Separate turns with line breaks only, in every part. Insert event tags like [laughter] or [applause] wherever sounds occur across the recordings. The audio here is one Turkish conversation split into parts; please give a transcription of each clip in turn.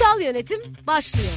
Kurumsal yönetim başlıyor.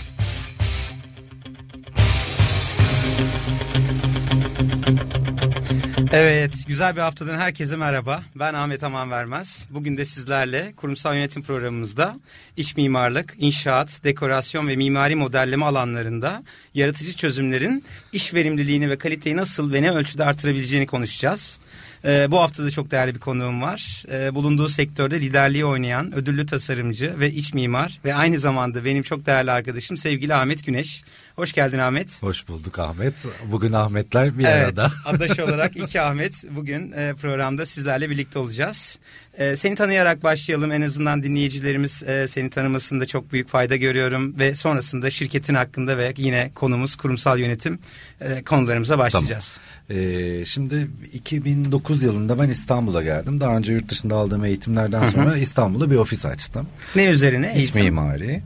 Evet, güzel bir haftadan herkese merhaba. Ben Ahmet Aman Vermez. Bugün de sizlerle kurumsal yönetim programımızda iç mimarlık, inşaat, dekorasyon ve mimari modelleme alanlarında yaratıcı çözümlerin iş verimliliğini ve kaliteyi nasıl ve ne ölçüde artırabileceğini konuşacağız. Ee, bu hafta da çok değerli bir konuğum var. Ee, bulunduğu sektörde liderliği oynayan ödüllü tasarımcı ve iç mimar ve aynı zamanda benim çok değerli arkadaşım sevgili Ahmet Güneş. Hoş geldin Ahmet.
Hoş bulduk Ahmet. Bugün Ahmetler bir
evet,
arada. [laughs]
adaş olarak iki Ahmet bugün e, programda sizlerle birlikte olacağız. E, seni tanıyarak başlayalım. En azından dinleyicilerimiz e, seni tanımasında çok büyük fayda görüyorum. Ve sonrasında şirketin hakkında ve yine konumuz kurumsal yönetim e, konularımıza başlayacağız.
Tamam. E, şimdi 2009 yılında ben İstanbul'a geldim. Daha önce yurt dışında aldığım eğitimlerden sonra İstanbul'da bir ofis açtım.
Ne üzerine?
İç
eğitim?
mimari.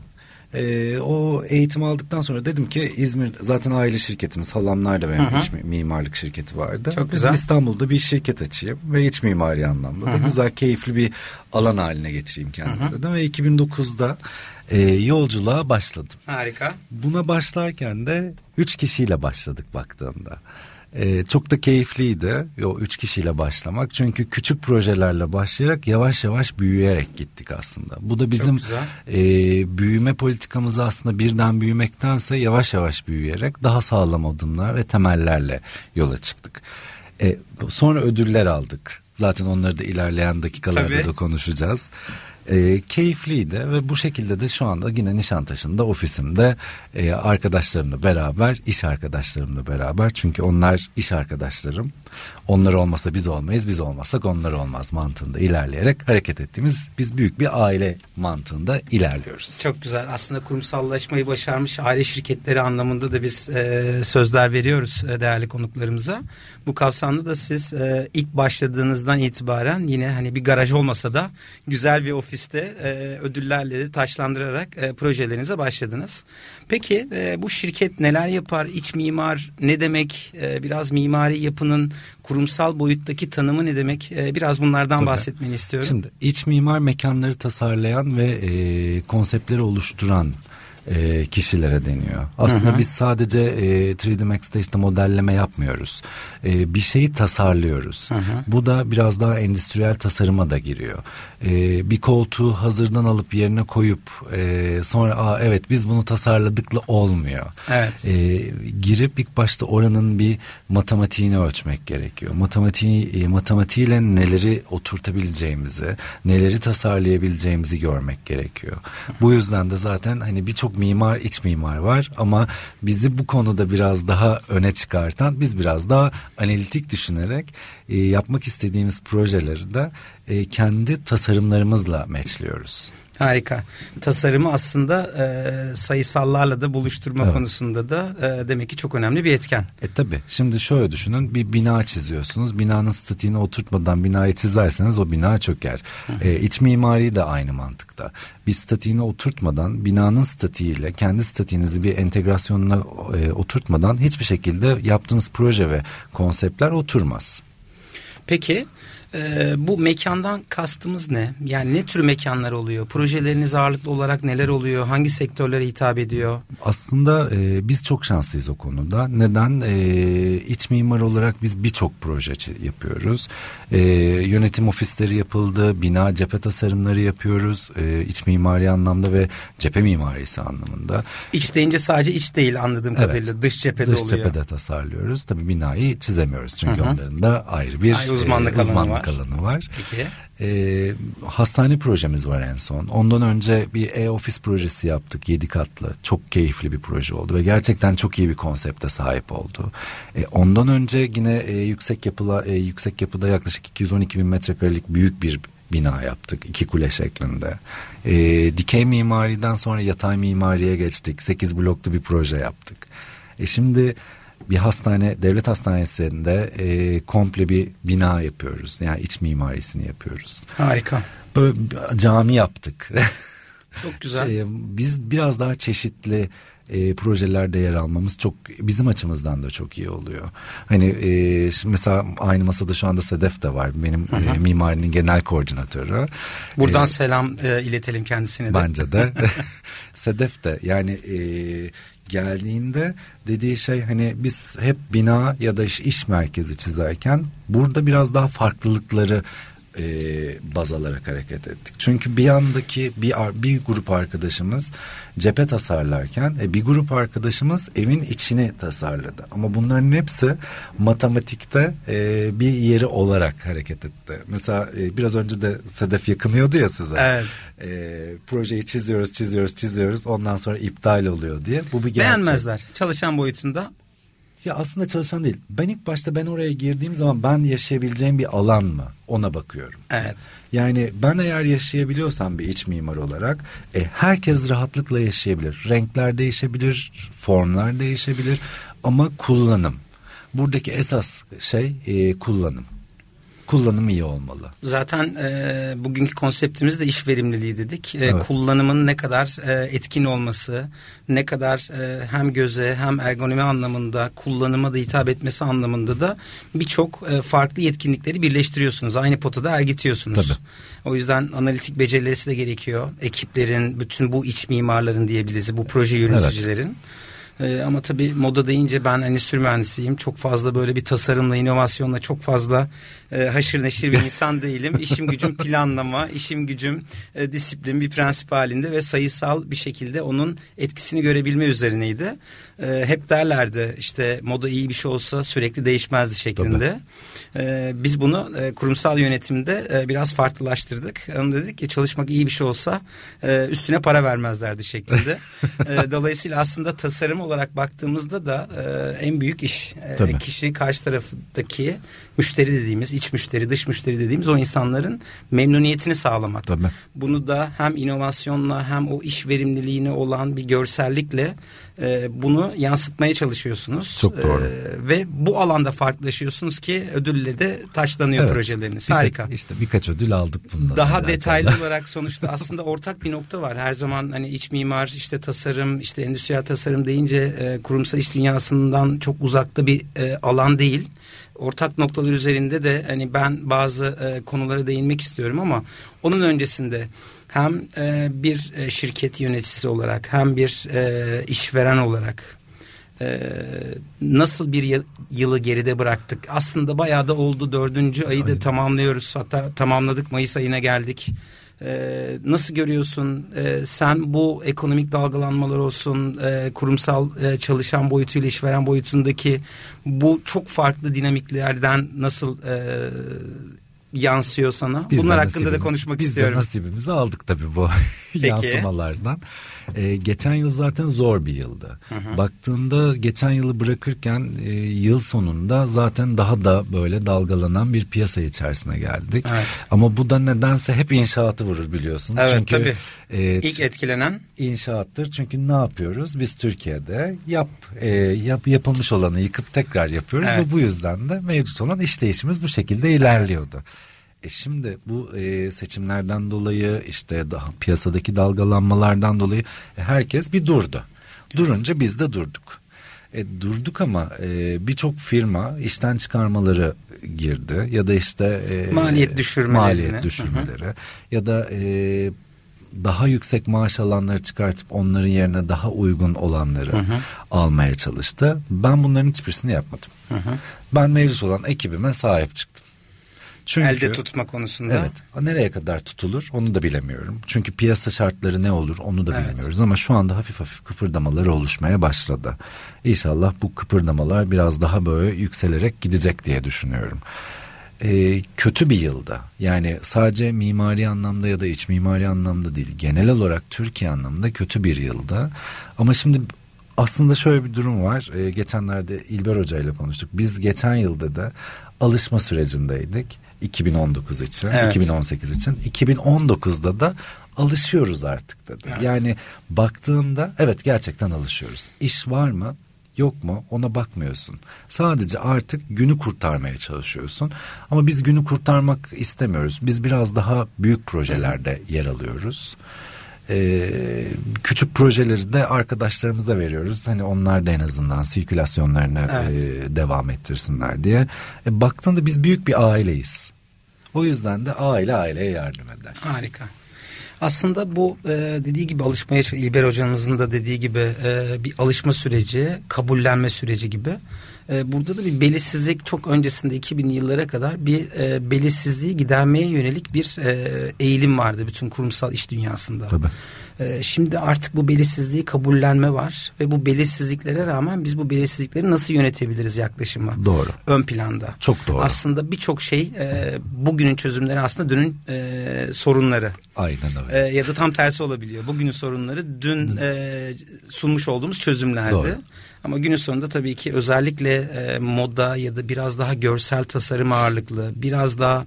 Ee, o eğitim aldıktan sonra dedim ki İzmir zaten aile şirketimiz halamlar benim
Hı hı.
iç mi- mimarlık şirketi vardı.
Çok
Dedim
güzel.
İstanbul'da bir şirket açayım ve iç mimari anlamda da güzel keyifli bir alan haline getireyim kendime dedim ve 2009'da e, yolculuğa başladım.
Harika.
Buna başlarken de üç kişiyle başladık baktığında. Ee, çok da keyifliydi o üç kişiyle başlamak. Çünkü küçük projelerle başlayarak yavaş yavaş büyüyerek gittik aslında. Bu da bizim e, büyüme politikamızı aslında birden büyümektense yavaş yavaş büyüyerek daha sağlam adımlar ve temellerle yola çıktık. E, sonra ödüller aldık. Zaten onları da ilerleyen dakikalarda
Tabii.
da konuşacağız. E, keyifliydi ve bu şekilde de şu anda yine Nişantaşı'nda ofisimde e, arkadaşlarımla beraber, iş arkadaşlarımla beraber çünkü onlar iş arkadaşlarım. Onlar olmasa biz olmayız, biz olmazsak onlar olmaz mantığında ilerleyerek hareket ettiğimiz biz büyük bir aile mantığında ilerliyoruz.
Çok güzel. Aslında kurumsallaşmayı başarmış aile şirketleri anlamında da biz e, sözler veriyoruz e, değerli konuklarımıza. Bu kapsamda da siz e, ilk başladığınızdan itibaren yine hani bir garaj olmasa da güzel bir ofiste e, ödüllerle de taşlandırarak e, projelerinize başladınız. Peki e, bu şirket neler yapar? İç mimar ne demek? E, biraz mimari yapının kurumsal boyuttaki tanımı ne demek? E, biraz bunlardan
Tabii.
bahsetmeni istiyorum.
Şimdi iç mimar mekanları tasarlayan ve e, konseptleri oluşturan e, kişilere deniyor. Aslında
Hı hı.
biz sadece e, 3D Max'te işte modelleme yapmıyoruz. E, bir şeyi tasarlıyoruz. Bu da biraz daha endüstriyel tasarıma da giriyor. E, bir koltuğu hazırdan alıp yerine koyup e, sonra Aa, evet biz bunu tasarladıkla olmuyor.
Evet.
E, girip ilk başta oranın bir matematiğini ölçmek gerekiyor. Matematiği, e, matematiğiyle neleri oturtabileceğimizi, neleri tasarlayabileceğimizi görmek gerekiyor. Bu yüzden de zaten hani birçok mimar, iç mimar var ama bizi bu konuda biraz daha öne çıkartan, biz biraz daha analitik düşünerek e, yapmak istediğimiz projeleri de e, kendi tasarımlarımızla meçliyoruz.
Harika. Tasarımı aslında e, sayısallarla da buluşturma
Evet.
konusunda da e, demek ki çok önemli bir etken.
E tabi şimdi şöyle düşünün bir bina çiziyorsunuz binanın statiğini oturtmadan binayı çizerseniz o bina çöker. E, iç mimari de aynı mantıkta. Bir statiğini oturtmadan binanın statiğiyle kendi statiğinizi bir entegrasyonuna e, oturtmadan hiçbir şekilde yaptığınız proje ve konseptler oturmaz.
Peki e, bu mekandan kastımız ne? Yani ne tür mekanlar oluyor? Projeleriniz ağırlıklı olarak neler oluyor? Hangi sektörlere hitap ediyor?
Aslında e, biz çok şanslıyız o konuda. Neden? E, iç mimar olarak biz birçok proje yapıyoruz. E, yönetim ofisleri yapıldı, bina cephe tasarımları yapıyoruz. E, iç mimari anlamda ve cephe mimarisi anlamında.
İç deyince sadece iç değil anladığım
Evet.
kadarıyla dış cephede
Dış
oluyor.
cephede tasarlıyoruz. Tabii binayı çizemiyoruz çünkü
Hı hı.
onların da ayrı bir
Ay, uzmanlık
e,
alanı
uzmanlık
var.
alanı var.
Peki.
E, hastane projemiz var en son. Ondan önce bir e-ofis projesi yaptık. Yedi katlı. Çok keyifli bir proje oldu ve gerçekten çok iyi bir konsepte sahip oldu. E, ondan önce yine e, yüksek yapıla e, yüksek yapıda yaklaşık 212 bin metrekarelik büyük bir bina yaptık. iki kule şeklinde. E, dikey mimariden sonra yatay mimariye geçtik. Sekiz bloklu bir proje yaptık. E şimdi bir hastane, devlet hastanesinde e, komple bir bina yapıyoruz. Yani iç mimarisini yapıyoruz.
Harika.
Böyle cami yaptık. [laughs]
Çok güzel.
Şey, biz biraz daha çeşitli e, projelerde yer almamız çok bizim açımızdan da çok iyi oluyor. Hani e, mesela aynı masada şu anda Sedef de var. Benim e, mimarinin genel koordinatörü.
Buradan e, selam e, iletelim kendisine de.
Bence de. [laughs] [laughs] Sedef de yani e, geldiğinde dediği şey hani biz hep bina ya da iş, iş merkezi çizerken burada biraz daha farklılıkları e, baz alarak hareket ettik. Çünkü bir yandaki bir bir grup arkadaşımız cephe tasarlarken e, bir grup arkadaşımız evin içini tasarladı. Ama bunların hepsi matematikte e, bir yeri olarak hareket etti. Mesela e, biraz önce de Sedef yakınıyordu ya size.
Evet.
E, projeyi çiziyoruz, çiziyoruz, çiziyoruz. Ondan sonra iptal oluyor diye. Bu bir gerçek.
Beğenmezler. Çalışan boyutunda
ya aslında çalışan değil. Ben ilk başta ben oraya girdiğim zaman ben yaşayabileceğim bir alan mı? Ona bakıyorum.
Evet.
Yani ben eğer yaşayabiliyorsam bir iç mimar olarak e, herkes rahatlıkla yaşayabilir. Renkler değişebilir, formlar değişebilir ama kullanım. Buradaki esas şey e, kullanım kullanım iyi olmalı.
Zaten e, bugünkü konseptimiz de iş verimliliği dedik. E, evet. Kullanımın ne kadar e, etkin olması, ne kadar e, hem göze hem ergonomi anlamında kullanıma da hitap etmesi anlamında da birçok e, farklı yetkinlikleri birleştiriyorsunuz. Aynı potada ergitiyorsunuz. Tabii. O yüzden analitik becerileri de gerekiyor. Ekiplerin, bütün bu iç mimarların diyebiliriz, bu proje yöneticilerin. Evet. Ee, ama tabii moda deyince ben endüstri mühendisiyim. Çok fazla böyle bir tasarımla, inovasyonla çok fazla e, haşır neşir bir [laughs] insan değilim. İşim gücüm planlama, işim gücüm e, disiplin bir prensip halinde ve sayısal bir şekilde onun etkisini görebilme üzerineydi. E, hep derlerdi işte moda iyi bir şey olsa sürekli değişmezdi şeklinde. E, biz bunu e, kurumsal yönetimde e, biraz farklılaştırdık. Onu dedik ki çalışmak iyi bir şey olsa e, üstüne para vermezlerdi şeklinde. e, [laughs] dolayısıyla aslında tasarım olarak baktığımızda da e, en büyük iş. E, kişi karşı taraftaki müşteri dediğimiz iç müşteri dış müşteri dediğimiz o insanların memnuniyetini sağlamak.
Tabii.
Bunu da hem inovasyonla hem o iş verimliliğine olan bir görsellikle e, bunu yansıtmaya çalışıyorsunuz.
Çok doğru.
E, ve bu alanda farklılaşıyorsunuz ki ödülle de taşlanıyor evet. projeleriniz. Birkaç,
Harika. İşte birkaç ödül aldık bundan.
Daha alakalı. detaylı [laughs] olarak sonuçta aslında ortak bir nokta var. Her zaman hani iç mimar, işte tasarım, işte endüstriyel tasarım deyince e, kurumsal iş dünyasından çok uzakta bir e, alan değil ortak noktalar üzerinde de hani ben bazı e, konulara değinmek istiyorum ama onun öncesinde hem e, bir e, şirket yöneticisi olarak hem bir e, işveren olarak e, nasıl bir yılı geride bıraktık? Aslında bayağı da oldu dördüncü ayı da tamamlıyoruz hatta tamamladık Mayıs ayına geldik. Ee, nasıl görüyorsun? Ee, sen bu ekonomik dalgalanmalar olsun, e, kurumsal e, çalışan boyutuyla işveren boyutundaki bu çok farklı dinamiklerden nasıl e, yansıyor sana? Biz Bunlar hakkında da konuşmak
biz
istiyorum.
Biz nasibimizi aldık tabii bu [laughs] yansımalardan. Ee, geçen yıl zaten zor bir yıldı. Hı hı. Baktığında geçen yılı bırakırken e, yıl sonunda zaten daha da böyle dalgalanan bir piyasa içerisine geldik. Evet. Ama bu da nedense hep inşaatı vurur biliyorsun.
Evet Çünkü, tabii. E, İlk etkilenen
inşaattır. Çünkü ne yapıyoruz? Biz Türkiye'de yap, e, yap yapılmış olanı yıkıp tekrar yapıyoruz evet. ve bu yüzden de mevcut olan işleyişimiz bu şekilde ilerliyordu. Evet. E şimdi bu e, seçimlerden dolayı işte daha piyasadaki dalgalanmalardan dolayı e, herkes bir durdu. Durunca biz de durduk. E, durduk ama e, birçok firma işten çıkarmaları girdi ya da işte
e, maliyet düşürmeleri,
maliyet düşürmeleri Hı-hı. ya da e, daha yüksek maaş alanları çıkartıp onların yerine daha uygun olanları Hı-hı. almaya çalıştı. Ben bunların hiçbirisini yapmadım. Hı-hı. Ben mevcut olan ekibime sahip çıktım.
Çünkü, Elde tutma konusunda.
Evet. Nereye kadar tutulur onu da bilemiyorum. Çünkü piyasa şartları ne olur onu da evet. bilmiyoruz. Ama şu anda hafif hafif kıpırdamalar oluşmaya başladı. İnşallah bu kıpırdamalar biraz daha böyle yükselerek gidecek diye düşünüyorum. Ee, kötü bir yılda yani sadece mimari anlamda ya da iç mimari anlamda değil genel olarak Türkiye anlamında kötü bir yılda ama şimdi aslında şöyle bir durum var. Ee, geçenlerde İlber Hoca ile konuştuk. Biz geçen yılda da alışma sürecindeydik 2019 için,
Evet.
2018 için. 2019'da da alışıyoruz artık dedi.
Evet.
Yani baktığında evet gerçekten alışıyoruz. İş var mı? Yok mu? Ona bakmıyorsun. Sadece artık günü kurtarmaya çalışıyorsun. Ama biz günü kurtarmak istemiyoruz. Biz biraz daha büyük projelerde yer alıyoruz. Ee, küçük projeleri de arkadaşlarımıza veriyoruz. Hani onlar da en azından sirkülasyonlarını
Evet.
e, devam ettirsinler diye. E, baktığında biz büyük bir aileyiz. O yüzden de aile aileye yardım eder.
Harika. Aslında bu e, dediği gibi alışmaya İlber hocamızın da dediği gibi e, bir alışma süreci, kabullenme süreci gibi. E, burada da bir belirsizlik çok öncesinde 2000'li yıllara kadar bir e, belirsizliği gidermeye yönelik bir e, eğilim vardı bütün kurumsal iş dünyasında.
Tabii.
E, şimdi artık bu belirsizliği kabullenme var ve bu belirsizliklere rağmen biz bu belirsizlikleri nasıl yönetebiliriz yaklaşımı
Doğru.
ön planda.
Çok doğru.
Aslında birçok şey e, bugünün çözümleri aslında dünün e, sorunları.
Aynen öyle.
E, ya da tam tersi olabiliyor. Bugünün sorunları dün e, sunmuş olduğumuz çözümlerdi.
Doğru.
Ama günün sonunda tabii ki özellikle e, moda ya da biraz daha görsel tasarım ağırlıklı, biraz daha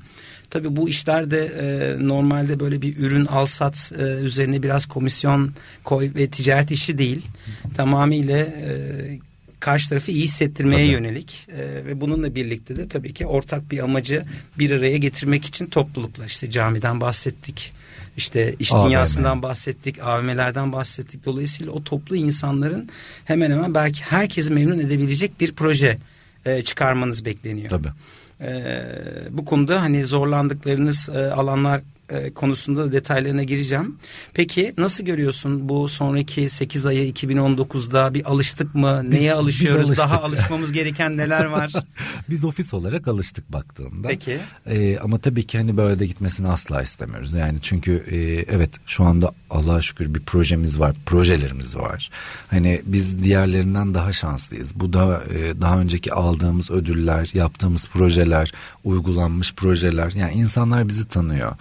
tabii bu işlerde e, normalde böyle bir ürün al sat e, üzerine biraz komisyon koy ve ticaret işi değil. Tamamıyla e, karşı tarafı iyi hissettirmeye
Tabii.
yönelik e, ve bununla birlikte de tabii ki ortak bir amacı bir araya getirmek için topluluklar işte camiden bahsettik işte iş
AVM.
dünyasından bahsettik AVM'lerden bahsettik dolayısıyla o toplu insanların hemen hemen belki herkesi memnun edebilecek bir proje e, çıkarmanız bekleniyor.
Tabii.
Ee, bu konuda hani zorlandıklarınız e, alanlar e, konusunda da detaylarına gireceğim. Peki nasıl görüyorsun bu sonraki 8 ayı 2019'da bir alıştık mı?
Biz-
Neye alışıyoruz?
alıştık.
Daha alışmamız gereken neler var? [laughs]
Biz ofis olarak alıştık baktığında.
Peki.
Ee, ama tabii ki hani böyle de gitmesini asla istemiyoruz. Yani çünkü e, evet şu anda Allah'a şükür bir projemiz var, projelerimiz var. Hani biz diğerlerinden daha şanslıyız. Bu da e, daha önceki aldığımız ödüller, yaptığımız projeler, uygulanmış projeler. Yani insanlar bizi tanıyor.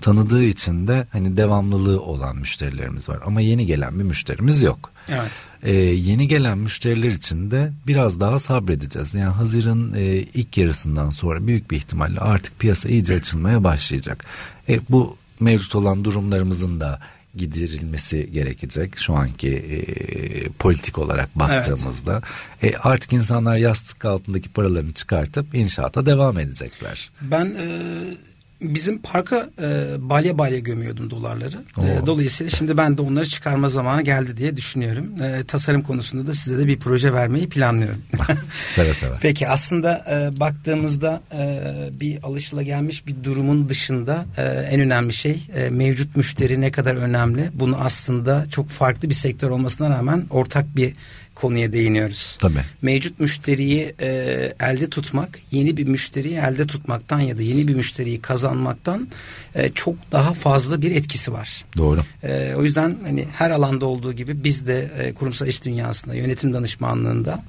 Tanıdığı için de hani devamlılığı olan müşterilerimiz var. Ama yeni gelen bir müşterimiz yok.
Evet.
Ee, yeni gelen müşteriler için de biraz daha sabredeceğiz. Yani Haziran e, ilk yarısından sonra büyük bir ihtimalle artık piyasa iyice açılmaya başlayacak. E, bu mevcut olan durumlarımızın da giderilmesi gerekecek şu anki e, politik olarak baktığımızda. E, artık insanlar yastık altındaki paralarını çıkartıp inşaata devam edecekler.
Ben e, bizim parka e, balya balya gömüyordum dolarları. E, dolayısıyla şimdi ben de onları çıkarma zamanı geldi diye düşünüyorum. E, tasarım konusunda da size de bir proje vermeyi planlıyorum. [laughs]
Seve seve. [laughs]
Peki aslında e, baktığımızda e, bir alışılagelmiş bir durumun dışında e, en önemli şey e, mevcut müşteri ne kadar önemli. Bunu aslında çok farklı bir sektör olmasına rağmen ortak bir konuya değiniyoruz.
Tabii.
Mevcut müşteriyi e, elde tutmak, yeni bir müşteriyi elde tutmaktan ya da yeni bir müşteriyi kazanmaktan e, çok daha fazla bir etkisi var.
Doğru.
Ee, o yüzden hani her alanda olduğu gibi biz de e, kurumsal iş dünyasında yönetim danışmanlığında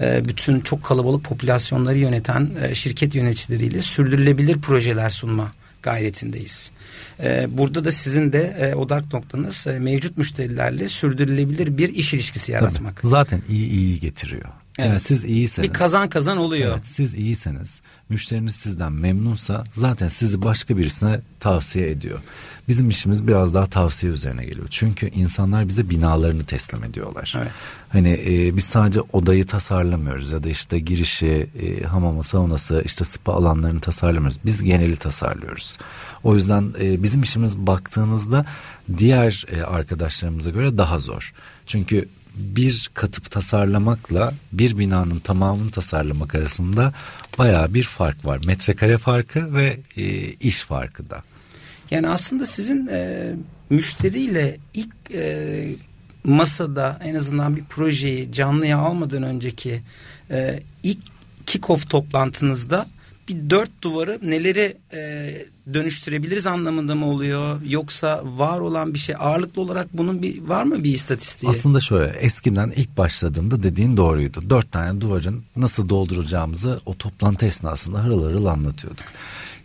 e, bütün çok kalabalık popülasyonları yöneten e, şirket yöneticileriyle sürdürülebilir projeler sunma gayretindeyiz. E, burada da sizin de e, odak noktanız e, mevcut müşterilerle sürdürülebilir bir iş ilişkisi yaratmak.
Tabii. Zaten iyi iyi getiriyor. Yani
Evet.
siz iyiseniz.
Bir kazan kazan oluyor.
Evet, siz iyiseniz, müşteriniz sizden memnunsa zaten sizi başka birisine tavsiye ediyor. Bizim işimiz biraz daha tavsiye üzerine geliyor. Çünkü insanlar bize binalarını teslim ediyorlar.
Evet.
Hani e, biz sadece odayı tasarlamıyoruz ya da işte girişi, e, hamamı, saunası, işte spa alanlarını tasarlamıyoruz. Biz geneli tasarlıyoruz. O yüzden e, bizim işimiz baktığınızda diğer e, arkadaşlarımıza göre daha zor. Çünkü bir katıp tasarlamakla bir binanın tamamını tasarlamak arasında baya bir fark var. Metrekare farkı ve e, iş farkı da.
Yani aslında sizin e, müşteriyle ilk e, masada en azından bir projeyi canlıya almadan önceki e, ilk kick-off toplantınızda bir dört duvarı neleri e, dönüştürebiliriz anlamında mı oluyor yoksa var olan bir şey ağırlıklı olarak bunun bir var mı bir istatistiği?
Aslında şöyle eskiden ilk başladığımda dediğin doğruydu. Dört tane duvarın nasıl dolduracağımızı o toplantı esnasında harıl harıl anlatıyorduk.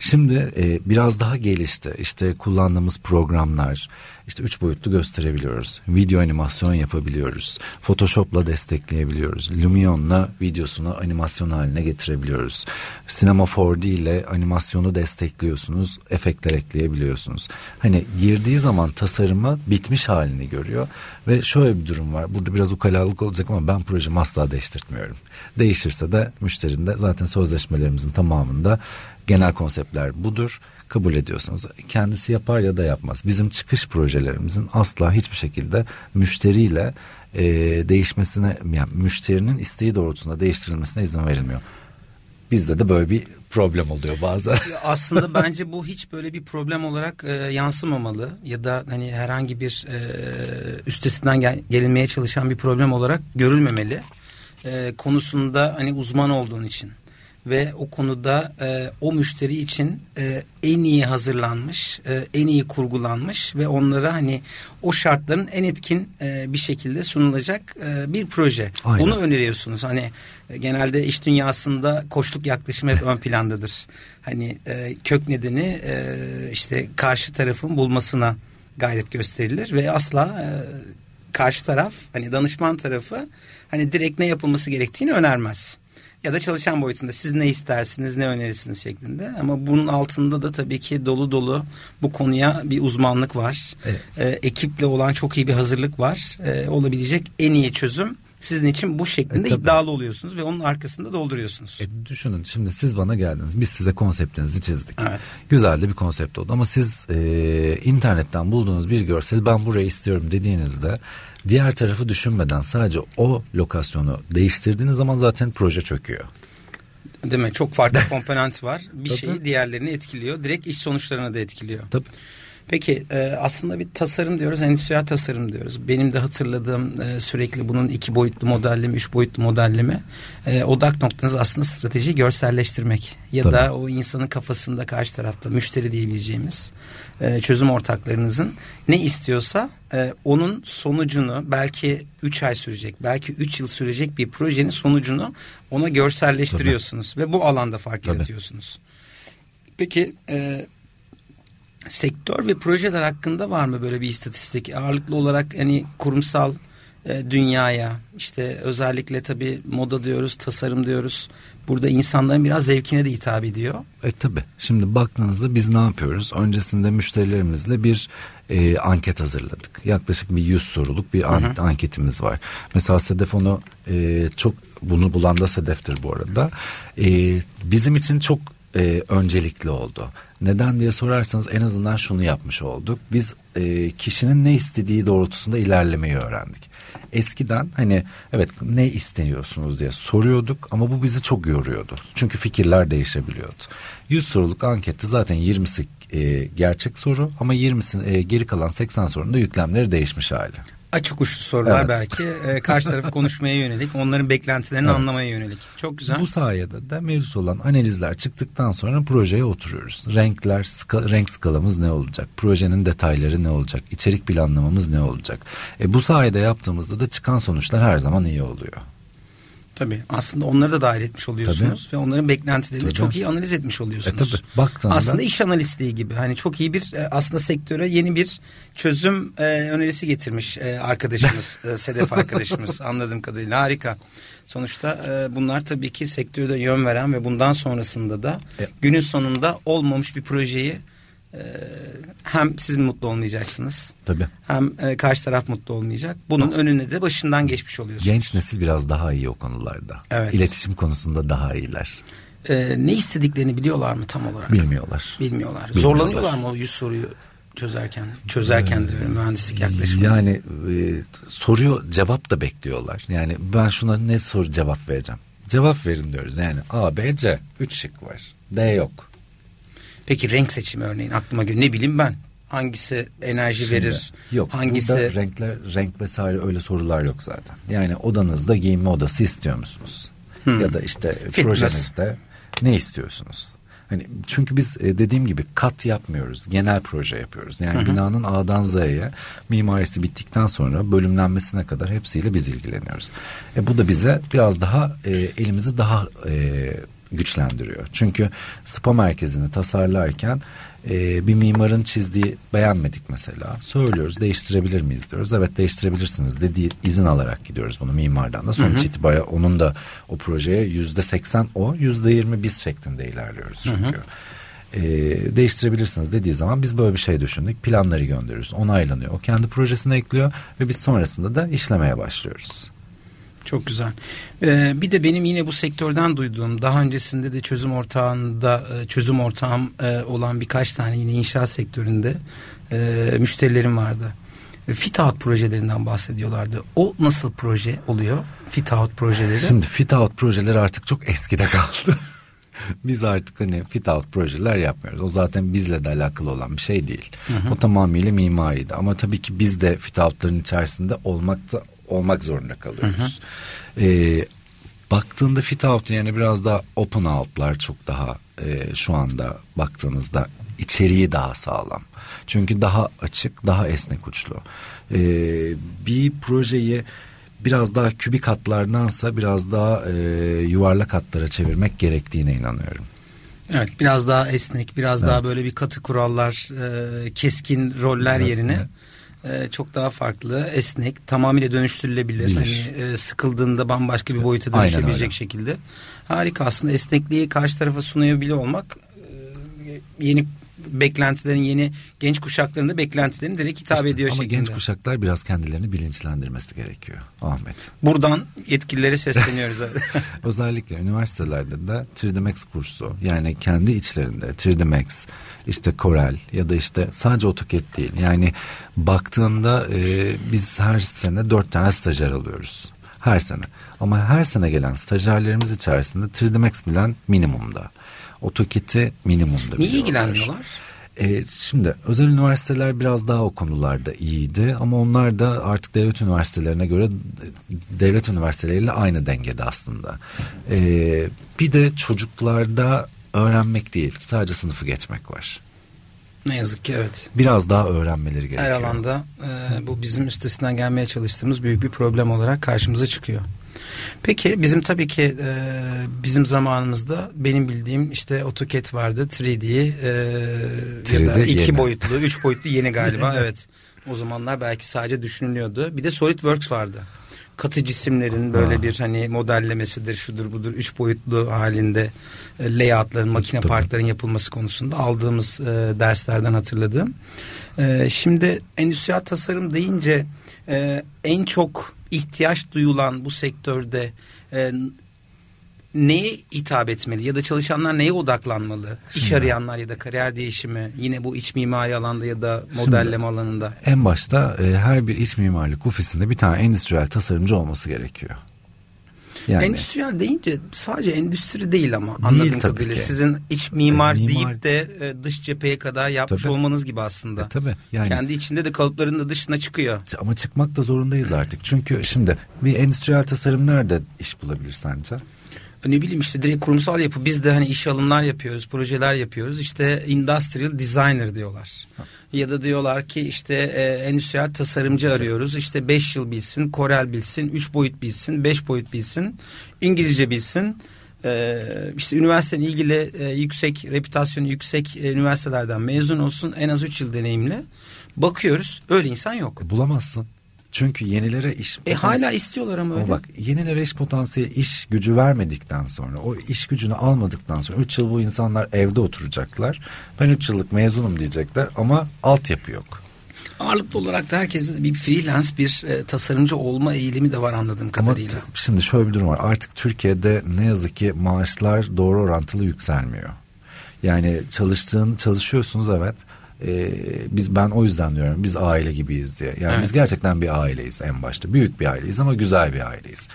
Şimdi e, biraz daha gelişti. İşte kullandığımız programlar, işte üç boyutlu gösterebiliyoruz. Video animasyon yapabiliyoruz. Photoshop'la destekleyebiliyoruz. Lumion'la videosunu animasyon haline getirebiliyoruz. Cinema 4D ile animasyonu destekliyorsunuz. Efektler ekleyebiliyorsunuz. Hani girdiği zaman tasarıma bitmiş halini görüyor. Ve şöyle bir durum var. Burada biraz ukalalık olacak ama ben projemi asla değiştirtmiyorum. Değişirse de müşterinin de zaten sözleşmelerimizin tamamında genel konseptler budur. Kabul ediyorsanız kendisi yapar ya da yapmaz. Bizim çıkış projelerimizin asla hiçbir şekilde müşteriyle e, değişmesine yani müşterinin isteği doğrultusunda değiştirilmesine izin verilmiyor. Bizde de böyle bir problem oluyor bazen.
Aslında [laughs] bence bu hiç böyle bir problem olarak e, yansımamalı ya da hani herhangi bir e, üstesinden gel, gelinmeye çalışan bir problem olarak görülmemeli. E, konusunda hani uzman olduğun için ve o konuda e, o müşteri için e, en iyi hazırlanmış, e, en iyi kurgulanmış ve onlara hani o şartların en etkin e, bir şekilde sunulacak e, bir proje. Aynen. Bunu öneriyorsunuz. Hani e, genelde iş dünyasında koçluk yaklaşımı hep ön plandadır. Hani e, kök nedeni e, işte karşı tarafın bulmasına gayret gösterilir ve asla e, karşı taraf hani danışman tarafı hani direkt ne yapılması gerektiğini önermez ya da çalışan boyutunda siz ne istersiniz ne önerirsiniz şeklinde ama bunun altında da tabii ki dolu dolu bu konuya bir uzmanlık var. Evet. E, ekiple olan çok iyi bir hazırlık var. E, olabilecek en iyi çözüm sizin için bu şeklinde e, iddialı oluyorsunuz ve onun arkasında dolduruyorsunuz.
E, düşünün şimdi siz bana geldiniz. Biz size konseptinizi çizdik. Evet. Güzel de bir konsept oldu ama siz e, internetten bulduğunuz bir görsel ben burayı istiyorum dediğinizde diğer tarafı düşünmeden sadece o lokasyonu değiştirdiğiniz zaman zaten proje çöküyor.
Değil mi? Çok farklı [laughs] komponent var. Bir şeyi diğerlerini etkiliyor. Direkt iş sonuçlarına da etkiliyor.
Tabii.
Peki e, aslında bir tasarım diyoruz, endüstriyel tasarım diyoruz. Benim de hatırladığım e, sürekli bunun iki boyutlu modelleme, üç boyutlu modelleme. E, odak noktanız aslında strateji görselleştirmek. Ya Tabii. da o insanın kafasında karşı tarafta müşteri diyebileceğimiz e, çözüm ortaklarınızın ne istiyorsa e, onun sonucunu belki üç ay sürecek, belki üç yıl sürecek bir projenin sonucunu ona görselleştiriyorsunuz. Tabii. Ve bu alanda fark Tabii. yaratıyorsunuz. Peki... E, sektör ve projeler hakkında var mı böyle bir istatistik? Ağırlıklı olarak hani kurumsal e, dünyaya işte özellikle tabii moda diyoruz, tasarım diyoruz. Burada insanların biraz zevkine de hitap ediyor.
E tabi. Şimdi baktığınızda biz ne yapıyoruz? Öncesinde müşterilerimizle bir e, anket hazırladık. Yaklaşık bir yüz soruluk bir an, anketimiz var. Mesela Sedef onu e, çok bunu bulan da Sedef'tir bu arada. E, bizim için çok e, öncelikli oldu. Neden diye sorarsanız en azından şunu yapmış olduk. Biz e, kişinin ne istediği doğrultusunda ilerlemeyi öğrendik. Eskiden hani evet ne isteniyorsunuz diye soruyorduk ama bu bizi çok yoruyordu. Çünkü fikirler değişebiliyordu. 100 soruluk ankette zaten 20'si e, gerçek soru ama 20'si e, geri kalan 80 sorunun da yüklemleri değişmiş hali
açık uçlu sorular evet. belki e, karşı tarafı [laughs] konuşmaya yönelik onların beklentilerini evet. anlamaya yönelik çok güzel.
Bu sayede de mevcut olan analizler çıktıktan sonra projeye oturuyoruz. Renkler ska, renk skalamız ne olacak? Projenin detayları ne olacak? İçerik planlamamız ne olacak? E, bu sayede yaptığımızda da çıkan sonuçlar her zaman iyi oluyor.
Tabii aslında onları da dahil etmiş oluyorsunuz tabii. ve onların beklentilerini tabii. çok iyi analiz etmiş oluyorsunuz. E, tabii. Baktığında... Aslında iş analistliği gibi hani çok iyi bir e, aslında sektöre yeni bir çözüm e, önerisi getirmiş e, arkadaşımız [laughs] e, Sedef arkadaşımız anladığım kadarıyla harika. Sonuçta e, bunlar tabii ki sektörde yön veren ve bundan sonrasında da e, günün sonunda olmamış bir projeyi hem siz mutlu olmayacaksınız.
Tabii.
Hem e, karşı taraf mutlu olmayacak. Bunun Ama, önüne de başından geçmiş oluyorsunuz.
Genç nesil biraz daha iyi o konularda. Evet. İletişim konusunda daha iyiler.
Ee, ne istediklerini biliyorlar mı tam olarak?
Bilmiyorlar.
Bilmiyorlar. Bilmiyorlar. Zorlanıyorlar mı o yüz soruyu çözerken? Çözerken ee, diyorum mühendislik yaklaşımı.
Yani e, soruyor cevap da bekliyorlar. Yani ben şuna ne soru cevap vereceğim? Cevap verin diyoruz. Yani A, B, C. Üç şık var. D yok.
Peki renk seçimi örneğin aklıma geliyor. Ne bileyim ben hangisi enerji Şimdi, verir?
Yok. Hangisi burada renkler renk vesaire öyle sorular yok zaten. Yani odanızda giyinme odası istiyor musunuz? Hmm. Ya da işte Fitness. projenizde ne istiyorsunuz? Hani çünkü biz e, dediğim gibi kat yapmıyoruz. Genel proje yapıyoruz. Yani hı hı. binanın A'dan Z'ye mimarisi bittikten sonra bölümlenmesine kadar hepsiyle biz ilgileniyoruz. E bu da bize biraz daha e, elimizi daha e, güçlendiriyor. Çünkü spa merkezini tasarlarken e, bir mimarın çizdiği beğenmedik mesela. Söylüyoruz değiştirebilir miyiz diyoruz. Evet değiştirebilirsiniz dediği izin alarak gidiyoruz bunu mimardan da. Sonuç itibariyle onun da o projeye yüzde seksen o yüzde yirmi biz şeklinde ilerliyoruz çünkü. Hı hı e, değiştirebilirsiniz dediği zaman biz böyle bir şey düşündük. Planları gönderiyoruz. Onaylanıyor. O kendi projesine ekliyor ve biz sonrasında da işlemeye başlıyoruz.
Çok güzel. Ee, bir de benim yine bu sektörden duyduğum daha öncesinde de çözüm ortağında e, çözüm ortağım e, olan birkaç tane yine inşaat sektöründe e, müşterilerim vardı. Fit out projelerinden bahsediyorlardı. O nasıl proje oluyor? Fit out projeleri.
Şimdi fit out projeleri artık çok eskide kaldı. [laughs] Biz artık hani fit out projeler yapmıyoruz. O zaten bizle de alakalı olan bir şey değil. Hı hı. O tamamıyla mimariydi. Ama tabii ki biz de fit outların içerisinde olmakta olmak zorunda kalıyoruz. Hı hı. Ee, baktığında fit out yani biraz daha open out'lar çok daha e, şu anda baktığınızda içeriği daha sağlam. Çünkü daha açık, daha esnek uçlu. Ee, bir projeyi biraz daha kübik hatlardansa biraz daha e, yuvarlak hatlara çevirmek gerektiğine inanıyorum.
Evet biraz daha esnek biraz evet. daha böyle bir katı kurallar e, keskin roller evet, yerine evet. E, çok daha farklı esnek tamamıyla dönüştürülebilir. Bilir. Hani e, sıkıldığında bambaşka bir boyuta dönüşebilecek şekilde. Harika aslında esnekliği karşı tarafa sunuyabiliyor olmak e, yeni beklentilerin yeni genç kuşakların da beklentilerini direkt hitap işte, ediyor
ama
şeklinde.
genç kuşaklar biraz kendilerini bilinçlendirmesi gerekiyor Ahmet.
Buradan yetkililere sesleniyoruz. [laughs] [laughs]
Özellikle üniversitelerde de 3D Max kursu yani kendi içlerinde 3D Max işte Corel ya da işte sadece AutoCAD değil. Yani baktığında e, biz her sene dört tane stajyer alıyoruz. Her sene. Ama her sene gelen stajyerlerimiz içerisinde 3D Max bilen minimumda. AutoCAD'i minimumda
Niye ilgilenmiyorlar?
E, şimdi özel üniversiteler biraz daha o konularda iyiydi ama onlar da artık devlet üniversitelerine göre devlet üniversiteleriyle aynı dengede aslında. E, bir de çocuklarda öğrenmek değil sadece sınıfı geçmek var.
Ne yazık ki evet.
Biraz daha öğrenmeleri gerekiyor.
Her alanda e, bu bizim üstesinden gelmeye çalıştığımız büyük bir problem olarak karşımıza çıkıyor. Peki bizim tabii ki e, bizim zamanımızda benim bildiğim işte AutoCAD vardı 3D, e, 3D ya da iki yeni. boyutlu, üç boyutlu yeni galiba [laughs] evet. O zamanlar belki sadece düşünülüyordu. Bir de SolidWorks vardı. Katı cisimlerin böyle ha. bir hani modellemesidir, şudur budur, üç boyutlu halinde e, layoutların, makine Tabii. partların yapılması konusunda aldığımız e, derslerden hatırladığım. E, şimdi endüstriyel tasarım deyince e, en çok ihtiyaç duyulan bu sektörde e, neye hitap etmeli ya da çalışanlar neye odaklanmalı? Şimdi, İş arayanlar ya da kariyer değişimi yine bu iç mimari alanda ya da modelleme şimdi, alanında.
En başta e, her bir iç mimarlık ofisinde bir tane endüstriyel tasarımcı olması gerekiyor.
Yani. Endüstriyel deyince sadece endüstri değil ama değil, anladığım kadarıyla. Ki. Sizin iç mimar, e, mimar deyip de e, dış cepheye kadar yapmış tabii. olmanız gibi aslında. E,
tabii.
Yani. Kendi içinde de kalıpların da dışına çıkıyor.
Ama çıkmak da zorundayız artık. Çünkü şimdi bir endüstriyel tasarım nerede iş bulabilir sence?
Ne bileyim işte direkt kurumsal yapı biz de hani iş alımlar yapıyoruz projeler yapıyoruz işte industrial designer diyorlar ha. ya da diyorlar ki işte e, endüstriyel tasarımcı Güzel. arıyoruz işte beş yıl bilsin Corel bilsin üç boyut bilsin beş boyut bilsin İngilizce bilsin ee, işte üniversitenin ilgili e, yüksek reputasyonu yüksek e, üniversitelerden mezun olsun en az üç yıl deneyimli bakıyoruz öyle insan yok.
Bulamazsın. Çünkü yenilere iş
e, hala istiyorlar ama öyle. Ama
bak yenilere iş potansiyeli iş gücü vermedikten sonra o iş gücünü almadıktan sonra 3 yıl bu insanlar evde oturacaklar. Ben 3 yıllık mezunum diyecekler ama altyapı yok.
Ağırlıklı olarak da herkesin bir freelance bir e, tasarımcı olma eğilimi de var anladığım kadarıyla. Ama
şimdi şöyle bir durum var. Artık Türkiye'de ne yazık ki maaşlar doğru orantılı yükselmiyor. Yani çalıştığın çalışıyorsunuz evet e, biz ben o yüzden diyorum biz aile gibiyiz diye. Yani evet. biz gerçekten bir aileyiz en başta. Büyük bir aileyiz ama güzel bir aileyiz.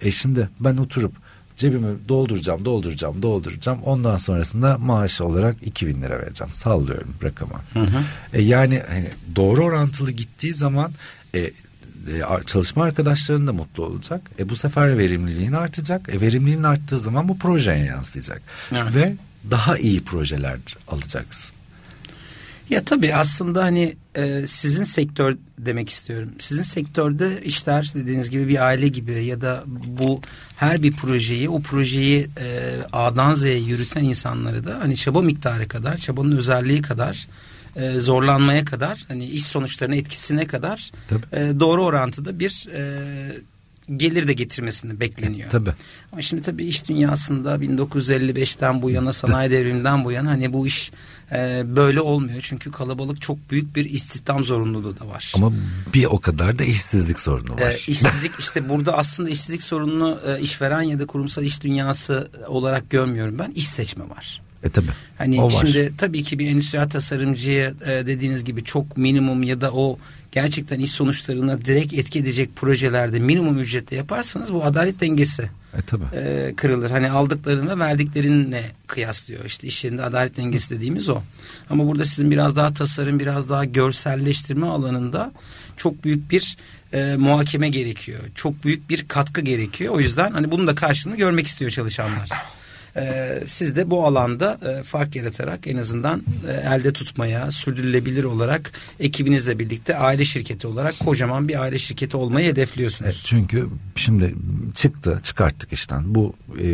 E şimdi ben oturup cebimi dolduracağım, dolduracağım, dolduracağım. Ondan sonrasında maaş olarak 2000 lira vereceğim. Sallıyorum rakamı. Hı hı. E yani hani doğru orantılı gittiği zaman e, e, çalışma arkadaşların da mutlu olacak. E bu sefer verimliliğin artacak. E verimliliğin arttığı zaman bu projeye yansıyacak. Evet. Ve daha iyi projeler alacaksın.
Ya tabii aslında hani e, sizin sektör demek istiyorum. Sizin sektörde işler dediğiniz gibi bir aile gibi ya da bu her bir projeyi o projeyi e, A'dan Z'ye yürüten insanları da hani çaba miktarı kadar, çabanın özelliği kadar e, zorlanmaya kadar hani iş sonuçlarına etkisine kadar e, doğru orantıda bir e, gelir de getirmesini bekleniyor.
Tabii.
Ama şimdi tabii iş dünyasında 1955'ten bu yana [laughs] sanayi devriminden bu yana hani bu iş e, böyle olmuyor. Çünkü kalabalık çok büyük bir istihdam zorunluluğu da var.
Ama bir o kadar da işsizlik sorunu var.
E, işsizlik işte burada aslında işsizlik sorununu e, işveren ya da kurumsal iş dünyası olarak görmüyorum ben. İş seçme var.
E tabi.
Hani o şimdi var. tabii ki bir endüstriyel tasarımcıya e, dediğiniz gibi çok minimum ya da o gerçekten iş sonuçlarına direkt etki edecek projelerde minimum ücretle yaparsanız bu adalet dengesi
e, tabii.
E, kırılır. Hani aldıkların ve verdiklerinle kıyaslıyor. İşte iş yerinde adalet dengesi dediğimiz o. Ama burada sizin biraz daha tasarım, biraz daha görselleştirme alanında çok büyük bir e, muhakeme gerekiyor. Çok büyük bir katkı gerekiyor. O yüzden hani bunun da karşılığını görmek istiyor çalışanlar [laughs] e, siz de bu alanda e, fark yaratarak en azından e, elde tutmaya sürdürülebilir olarak ekibinizle birlikte aile şirketi olarak kocaman bir aile şirketi olmayı hedefliyorsunuz. Evet,
çünkü şimdi çıktı çıkarttık işten bu e,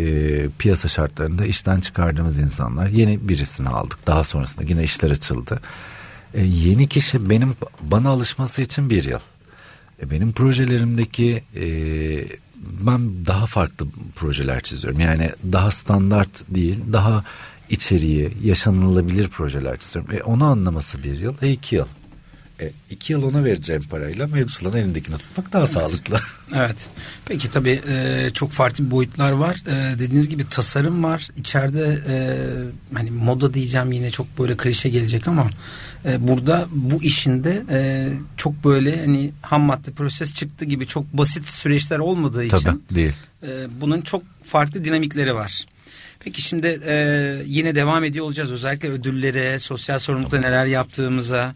piyasa şartlarında işten çıkardığımız insanlar yeni birisini aldık daha sonrasında yine işler açıldı. E, yeni kişi benim bana alışması için bir yıl. E, benim projelerimdeki e, ben daha farklı projeler çiziyorum. Yani daha standart değil, daha içeriği, yaşanılabilir projeler çiziyorum. E, onu anlaması bir yıl, e, iki yıl. E, iki yıl ona vereceğim parayla mevzuların elindekini tutmak daha evet. sağlıklı. [laughs]
Evet. Peki tabii e, çok farklı boyutlar var. E, dediğiniz gibi tasarım var. İçeride e, hani moda diyeceğim yine çok böyle klişe gelecek ama e, burada bu işinde e, çok böyle hani ham madde proses çıktı gibi çok basit süreçler olmadığı
tabii,
için
değil.
E, bunun çok farklı dinamikleri var. Peki şimdi e, yine devam ediyor olacağız. Özellikle ödüllere, sosyal sorumlulukta neler yaptığımıza.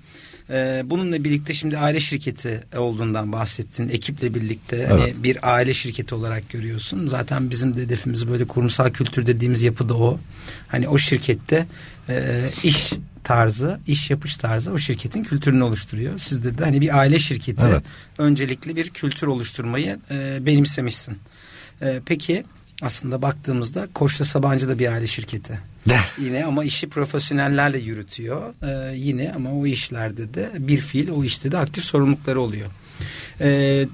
Ee, bununla birlikte şimdi aile şirketi olduğundan bahsettin. Ekiple birlikte hani evet. hani bir aile şirketi olarak görüyorsun. Zaten bizim de hedefimiz böyle kurumsal kültür dediğimiz yapı da o. Hani o şirkette e, iş tarzı, iş yapış tarzı o şirketin kültürünü oluşturuyor. Sizde de hani bir aile şirketi evet. öncelikli bir kültür oluşturmayı e, benimsemişsin. E, peki aslında baktığımızda Koç'ta Sabancı da bir aile şirketi. yine ama işi profesyonellerle yürütüyor. Ee, yine ama o işlerde de bir fiil o işte de aktif sorumlulukları oluyor. Ee,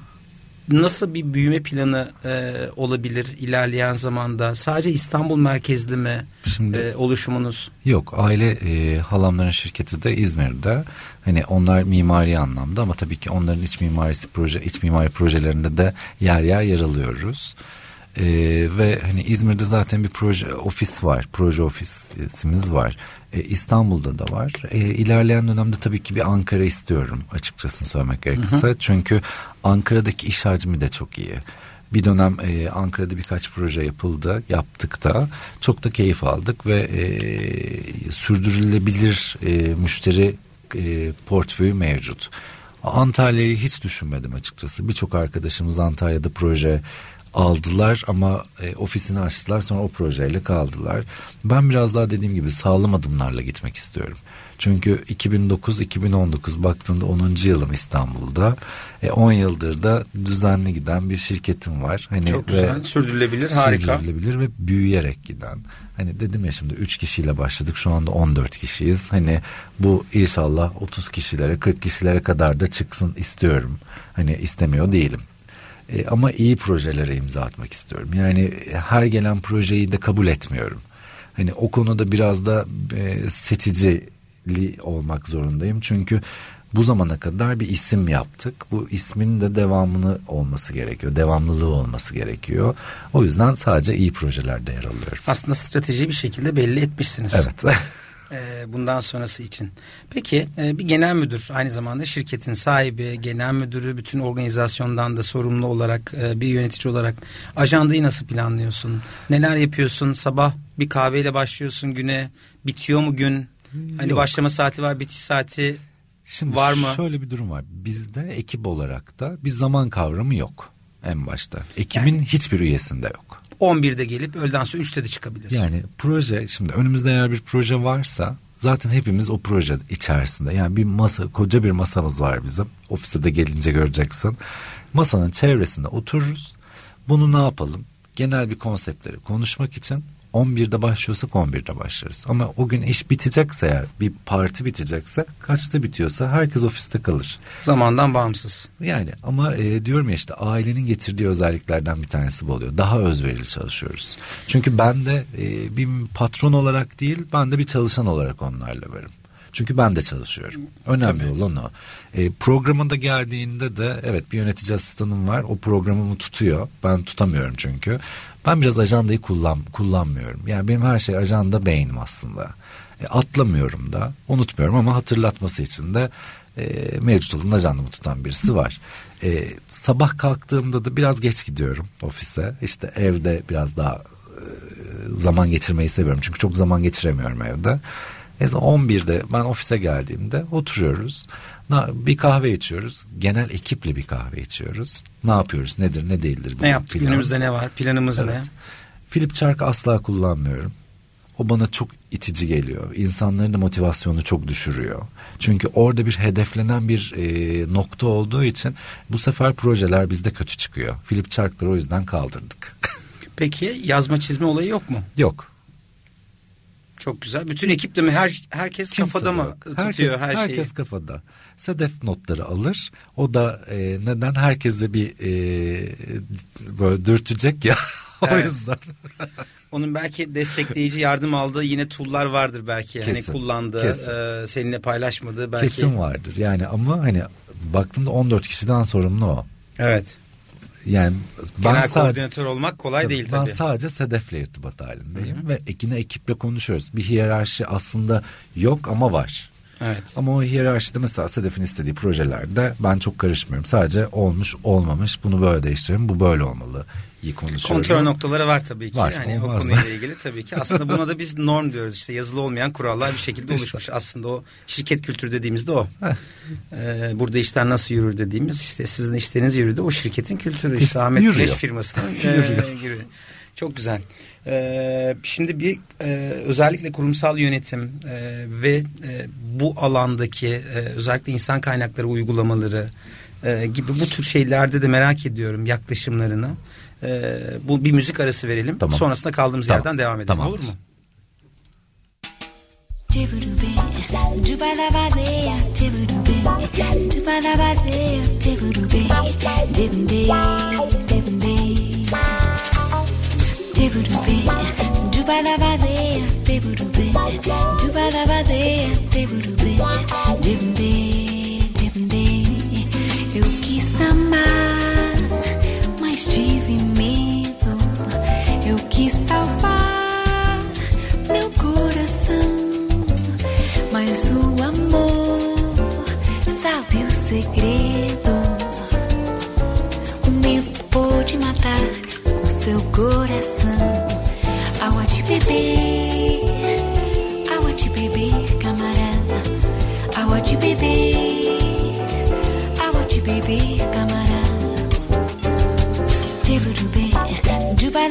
nasıl bir büyüme planı e, olabilir ilerleyen zamanda? Sadece İstanbul merkezli mi Şimdi, e, oluşumunuz?
Yok aile e, halamların şirketi de İzmir'de. Hani onlar mimari anlamda ama tabii ki onların iç mimarisi proje iç mimari projelerinde de yer yer yer alıyoruz. Ee, ve hani İzmir'de zaten bir proje ofis var. Proje ofisimiz var. Ee, İstanbul'da da var. Ee, ilerleyen dönemde tabii ki bir Ankara istiyorum açıkçası söylemek gerekirse. Hı hı. Çünkü Ankara'daki iş hacmi de çok iyi. Bir dönem e, Ankara'da birkaç proje yapıldı, yaptık da çok da keyif aldık ve e, sürdürülebilir e, müşteri e, portföyü mevcut. Antalya'yı hiç düşünmedim açıkçası. Birçok arkadaşımız Antalya'da proje aldılar ama e, ofisini açtılar sonra o projeyle kaldılar. Ben biraz daha dediğim gibi sağlam adımlarla gitmek istiyorum. Çünkü 2009-2019 baktığında 10. yılım İstanbul'da. E, 10 yıldır da düzenli giden bir şirketim var.
Hani Çok güzel, sürdürülebilir, harika.
Sürdürülebilir ve büyüyerek giden. Hani dedim ya şimdi 3 kişiyle başladık şu anda 14 kişiyiz. Hani bu inşallah 30 kişilere 40 kişilere kadar da çıksın istiyorum. Hani istemiyor değilim. E, ama iyi projelere imza atmak istiyorum. Yani her gelen projeyi de kabul etmiyorum. Hani o konuda biraz da e, seçicili olmak zorundayım. Çünkü bu zamana kadar bir isim yaptık. Bu ismin de devamını olması gerekiyor. Devamlılığı olması gerekiyor. O yüzden sadece iyi projelerde yer alıyorum.
Aslında strateji bir şekilde belli etmişsiniz.
Evet. [laughs]
e, bundan sonrası için. Peki e, bir genel müdür aynı zamanda şirketin sahibi, genel müdürü bütün organizasyondan da sorumlu olarak e, bir yönetici olarak ajandayı nasıl planlıyorsun? Neler yapıyorsun? Sabah bir kahveyle başlıyorsun güne. Bitiyor mu gün? Hani Yok. başlama saati var, bitiş saati Şimdi var mı?
Şöyle bir durum var. Bizde ekip olarak da bir zaman kavramı yok en başta. Ekibin yani, hiçbir üyesinde yok.
11'de gelip öğleden sonra 3'te de çıkabilir.
Yani proje şimdi önümüzde eğer bir proje varsa Zaten hepimiz o proje içerisinde. Yani bir masa, koca bir masamız var bizim. Ofise de gelince göreceksin. Masanın çevresinde otururuz. Bunu ne yapalım? Genel bir konseptleri konuşmak için 11'de başlıyorsak 11'de başlarız. Ama o gün iş bitecekse eğer bir parti bitecekse kaçta bitiyorsa herkes ofiste kalır.
Zamandan bağımsız.
Yani ama e, diyorum ya işte ailenin getirdiği özelliklerden bir tanesi bu oluyor. Daha özverili çalışıyoruz. Çünkü ben de e, bir patron olarak değil ben de bir çalışan olarak onlarla varım. Çünkü ben de çalışıyorum. Önemli Tabii. olan o. E, programında geldiğinde de evet bir yönetici asistanım var. O programımı tutuyor. Ben tutamıyorum çünkü. Ben biraz ajandayı kullan, kullanmıyorum. Yani benim her şey ajanda beynim aslında. E, atlamıyorum da unutmuyorum ama hatırlatması için de e, mevcut olan ajandamı tutan birisi var. E, sabah kalktığımda da biraz geç gidiyorum ofise. İşte evde biraz daha e, zaman geçirmeyi seviyorum. Çünkü çok zaman geçiremiyorum evde. E, 11'de ben ofise geldiğimde oturuyoruz. Bir kahve içiyoruz. Genel ekiple bir kahve içiyoruz. Ne yapıyoruz? Nedir? Ne değildir?
Ne yaptık? Plan. Günümüzde ne var? Planımız evet. ne?
Philip Çark asla kullanmıyorum. O bana çok itici geliyor. İnsanların da motivasyonu çok düşürüyor. Çünkü orada bir hedeflenen bir e, nokta olduğu için bu sefer projeler bizde kötü çıkıyor. Philip Çark'ları o yüzden kaldırdık. [laughs]
Peki yazma çizme olayı yok mu?
Yok.
Çok güzel. Bütün ekip de mi? Her, herkes Kimse kafada mı tutuyor
herkes,
her
şeyi? Herkes kafada. Sedef notları alır. O da e, neden herkese bir e, böyle dürtecek ya. [laughs] o evet. yüzden. [laughs]
Onun belki destekleyici yardım aldığı yine tool'lar vardır belki. Hani kesin, hani kullandığı, kesin. E, seninle paylaşmadığı belki.
Kesin vardır. Yani ama hani baktığımda 14 kişiden sorumlu o.
Evet.
Yani
ben Genel sadece, koordinatör olmak kolay tabii, değil tabii.
Ben sadece Sedef'le irtibat halindeyim Hı-hı. ve yine ekiple konuşuyoruz. Bir hiyerarşi aslında yok ama var.
Evet.
Ama o hiyerarşide mesela Sedef'in istediği projelerde ben çok karışmıyorum. Sadece olmuş olmamış bunu böyle değiştirelim bu böyle olmalı iyi konuşuyorum.
Kontrol noktaları var tabii ki. Var, yani o konuyla ilgili tabii ki. Aslında buna da biz norm diyoruz. İşte yazılı olmayan kurallar bir şekilde oluşmuş. Aslında o şirket kültürü dediğimizde o. ee, burada işler nasıl yürür dediğimiz işte sizin işleriniz yürüdü. O şirketin kültürü. İşte Ahmet Güneş firmasının [laughs] e, Çok güzel. Ee, şimdi bir e, özellikle kurumsal yönetim e, ve e, bu alandaki e, özellikle insan kaynakları uygulamaları e, gibi bu tür şeylerde de merak ediyorum yaklaşımlarını. E, bu bir müzik arası verelim. Tamam. Sonrasında kaldığımız tamam. yerden devam edelim. Tamam. Olur mu?
Eu Quis salvar meu coração, mas o amor sabe o segredo. O medo pode matar o seu coração. Água de beber, água de beber, camarada. Água de beber beber, camarada. Tiburubê, juba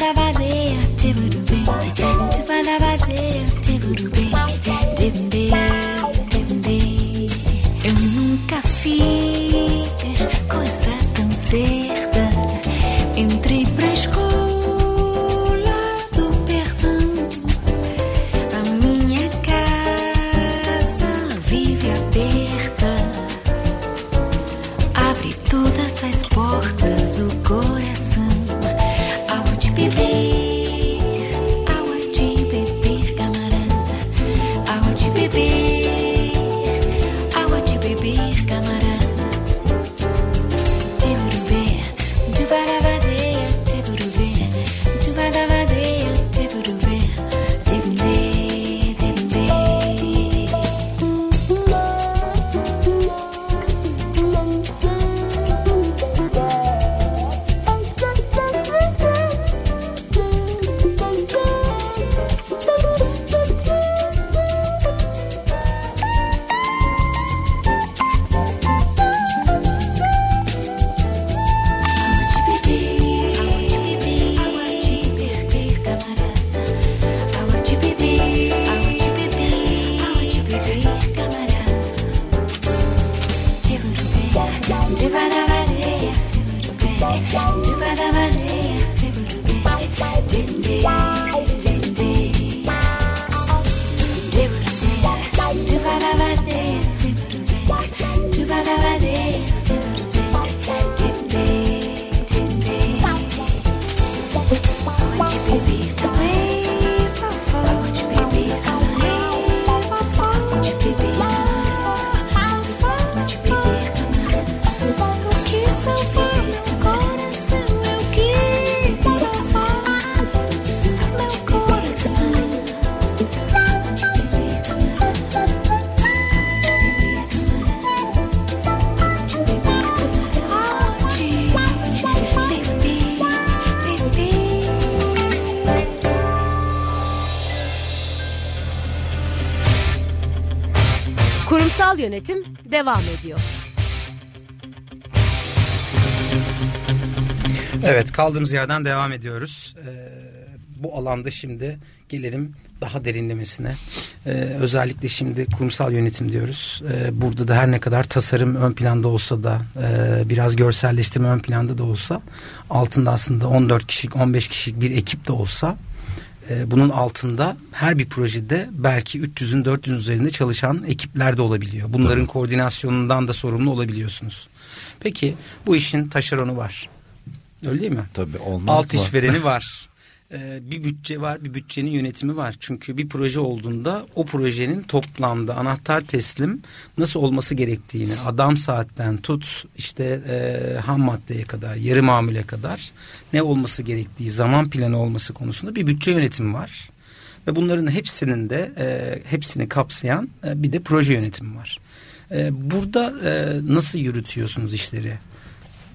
yönetim devam ediyor.
Evet kaldığımız yerden devam ediyoruz. Ee, bu alanda şimdi gelelim daha derinlemesine. Ee, özellikle şimdi kurumsal yönetim diyoruz. Ee, burada da her ne kadar tasarım ön planda olsa da e, biraz görselleştirme ön planda da olsa altında aslında 14 kişilik 15 kişilik bir ekip de olsa e, bunun altında her bir projede belki 300'ün 400'ün üzerinde çalışan ekipler de olabiliyor. Bunların
Tabii.
koordinasyonundan da sorumlu olabiliyorsunuz. Peki bu işin taşeronu var. Öyle değil mi?
Tabii olmaz
Alt
mı?
işvereni [laughs] var. Ee, bir bütçe var, bir bütçenin yönetimi var. Çünkü bir proje olduğunda o projenin toplamda anahtar teslim nasıl olması gerektiğini adam saatten tut işte e, ham maddeye kadar, yarı mamule kadar ne olması gerektiği, zaman planı olması konusunda bir bütçe yönetimi var. Ve bunların hepsinin de e, hepsini kapsayan e, bir de proje yönetimi var. E, burada e, nasıl yürütüyorsunuz işleri?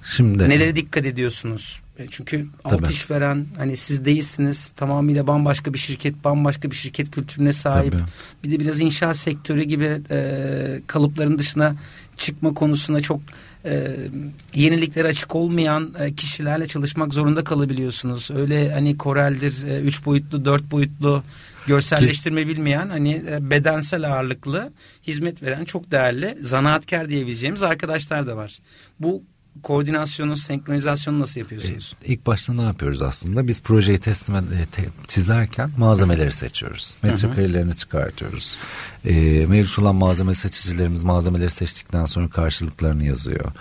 Şimdi
Nelere dikkat ediyorsunuz? E, Çünkü alt
Tabii.
işveren hani siz değilsiniz tamamıyla bambaşka bir şirket bambaşka bir şirket kültürüne sahip.
Tabii.
Bir de biraz inşaat sektörü gibi e, kalıpların dışına çıkma konusunda çok e, yeniliklere açık olmayan e, kişilerle çalışmak zorunda kalabiliyorsunuz. Öyle hani koreldir, e, üç boyutlu, dört boyutlu görselleştirme bilmeyen hani e, bedensel ağırlıklı hizmet veren çok değerli zanaatkar diyebileceğimiz arkadaşlar da var. Bu koordinasyonu, senkronizasyonu nasıl yapıyorsunuz?
İlk başta ne yapıyoruz aslında? Biz projeyi teslim e, çizerken malzemeleri seçiyoruz. Metrekarelerini çıkartıyoruz. E, mevcut olan malzeme seçicilerimiz malzemeleri seçtikten sonra karşılıklarını yazıyor.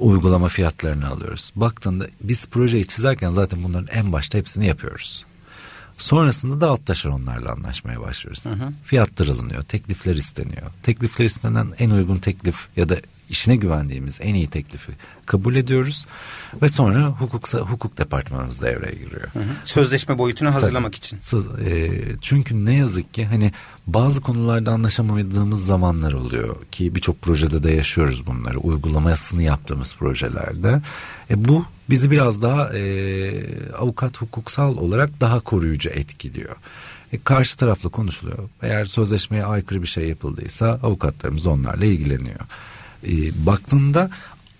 Uygulama fiyatlarını alıyoruz. Baktığında biz projeyi çizerken zaten bunların en başta hepsini yapıyoruz. Sonrasında da alt taşeronlarla anlaşmaya başlıyoruz. Fiyatlar alınıyor, teklifler isteniyor. Teklifler istenen en uygun teklif ya da işine güvendiğimiz en iyi teklifi kabul ediyoruz ve sonra hukuk hukuk departmanımız devreye giriyor.
Sözleşme boyutunu hazırlamak için.
Sız- e, çünkü ne yazık ki hani bazı konularda anlaşamadığımız zamanlar oluyor ki birçok projede de yaşıyoruz bunları uygulamasını yaptığımız projelerde. E, bu bizi biraz daha e, avukat hukuksal olarak daha koruyucu etkiliyor. E, karşı tarafla konuşuluyor. Eğer sözleşmeye aykırı bir şey yapıldıysa avukatlarımız onlarla ilgileniyor. E, baktığında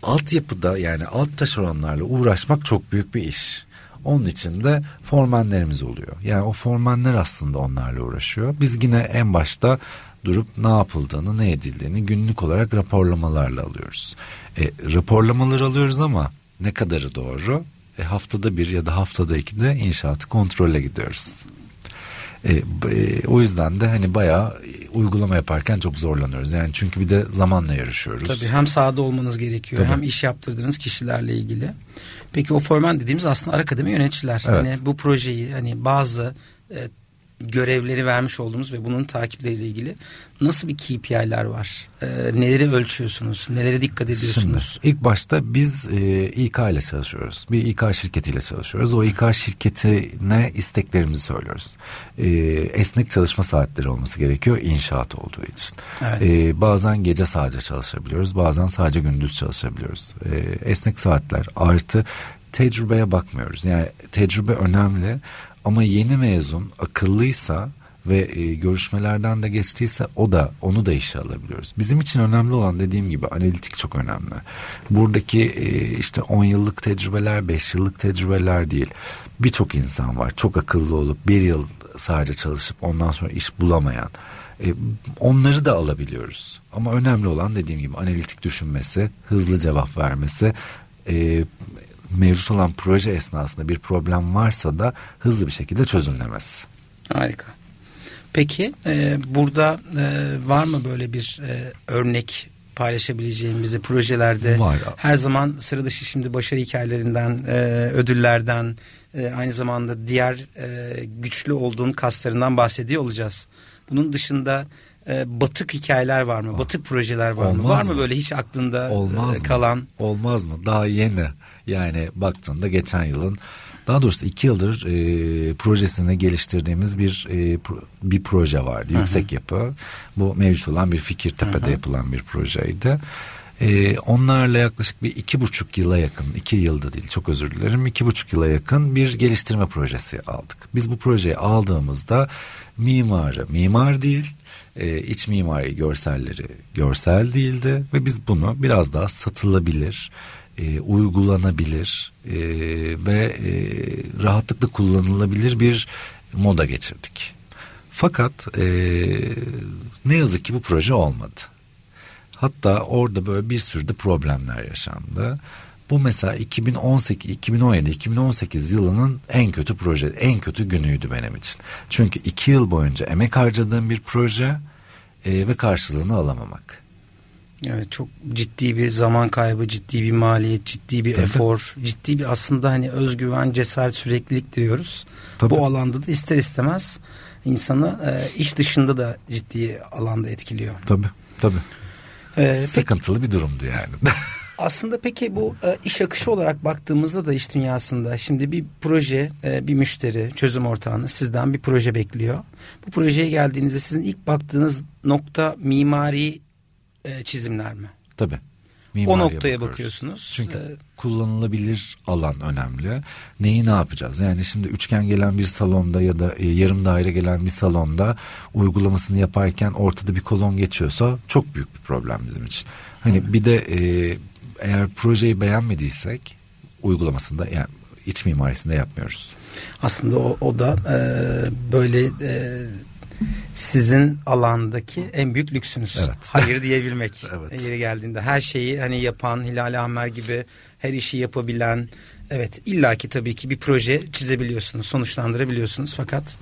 altyapıda yani alt taşeronlarla uğraşmak çok büyük bir iş. Onun için de formenlerimiz oluyor. Yani o formenler aslında onlarla uğraşıyor. Biz yine en başta durup ne yapıldığını, ne edildiğini günlük olarak raporlamalarla alıyoruz. E, raporlamaları alıyoruz ama ne kadarı doğru? E, haftada bir ya da haftada iki de inşaatı kontrole gidiyoruz. E, e, o yüzden de hani bayağı e, uygulama yaparken çok zorlanıyoruz. Yani çünkü bir de zamanla yarışıyoruz.
Tabii hem sahada olmanız gerekiyor
Tabii.
hem iş yaptırdığınız kişilerle ilgili. Peki o formen dediğimiz aslında ara kademe yöneticiler.
Evet.
Hani bu projeyi hani bazı e, görevleri vermiş olduğumuz ve bunun takipleriyle ilgili nasıl bir KPI'ler var? E, neleri ölçüyorsunuz? Nelere dikkat
Şimdi
ediyorsunuz?
ilk başta biz e, İK ile çalışıyoruz. Bir İK şirketiyle çalışıyoruz. O İK şirketine isteklerimizi söylüyoruz. E, esnek çalışma saatleri olması gerekiyor inşaat olduğu için.
Evet.
E, bazen gece sadece çalışabiliyoruz. Bazen sadece gündüz çalışabiliyoruz. E, esnek saatler artı tecrübeye bakmıyoruz. Yani tecrübe önemli ama yeni mezun akıllıysa ve e, görüşmelerden de geçtiyse o da onu da işe alabiliyoruz. Bizim için önemli olan dediğim gibi analitik çok önemli. Buradaki e, işte 10 yıllık tecrübeler 5 yıllık tecrübeler değil. Birçok insan var çok akıllı olup bir yıl sadece çalışıp ondan sonra iş bulamayan. E, onları da alabiliyoruz. Ama önemli olan dediğim gibi analitik düşünmesi, hızlı cevap vermesi, e, mevcut olan proje esnasında bir problem varsa da hızlı bir şekilde çözümlemesi.
Harika. Peki e, burada e, var mı böyle bir e, örnek paylaşabileceğimiz projelerde
Var.
her zaman sıra dışı şimdi başarı hikayelerinden e, ödüllerden e, aynı zamanda diğer e, güçlü olduğun kaslarından bahsediyor olacağız. Bunun dışında e, batık hikayeler var mı? Batık projeler var mı?
Olmaz
Var mı
mı?
böyle hiç aklında
Olmaz
e,
mı?
kalan?
Olmaz mı? Daha yeni. Yani baktığında geçen yılın daha doğrusu iki yıldır e, projesini geliştirdiğimiz bir e, pro- bir proje vardı. Yüksek yapı. Bu mevcut olan bir Fikirtepe'de yapılan bir projeydi. E, onlarla yaklaşık bir iki buçuk yıla yakın, iki yılda değil çok özür dilerim, iki buçuk yıla yakın bir geliştirme projesi aldık. Biz bu projeyi aldığımızda mimarı, mimar değil, e, iç mimari görselleri görsel değildi ve biz bunu biraz daha satılabilir, e, uygulanabilir e, ve e, rahatlıkla kullanılabilir bir moda geçirdik. Fakat e, ne yazık ki bu proje olmadı. Hatta orada böyle bir sürü de problemler yaşandı. Bu mesela 2018, 2017, 2018 yılının en kötü proje, en kötü günüydü benim için. Çünkü iki yıl boyunca emek harcadığım bir proje e, ve karşılığını alamamak.
Evet çok ciddi bir zaman kaybı, ciddi bir maliyet, ciddi bir
Tabii.
efor, ciddi bir aslında hani özgüven, cesaret, süreklilik diyoruz.
Tabii.
Bu alanda da ister istemez insanı e, iş dışında da ciddi alanda etkiliyor.
Tabii, tabii.
E, peki-
Sıkıntılı bir durumdu yani. [laughs]
Aslında peki bu e, iş akışı olarak baktığımızda da iş dünyasında şimdi bir proje, e, bir müşteri, çözüm ortağını sizden bir proje bekliyor. Bu projeye geldiğinizde sizin ilk baktığınız nokta mimari e, çizimler mi?
tabii.
o noktaya
bakıyoruz.
bakıyorsunuz.
Çünkü
E,
kullanılabilir alan önemli. Neyi ne yapacağız? Yani şimdi üçgen gelen bir salonda ya da e, yarım daire gelen bir salonda uygulamasını yaparken ortada bir kolon geçiyorsa çok büyük bir problem bizim için. Hani bir de e, eğer projeyi beğenmediysek uygulamasında yani iç mimarisinde yapmıyoruz.
Aslında o, o da e, böyle e, sizin alandaki en büyük lüksünüz.
Evet. [laughs]
Hayır diyebilmek.
Evet.
Yeri geldiğinde her şeyi hani yapan Hilal Ahmer gibi her işi yapabilen evet illaki tabii ki bir proje çizebiliyorsunuz, sonuçlandırabiliyorsunuz fakat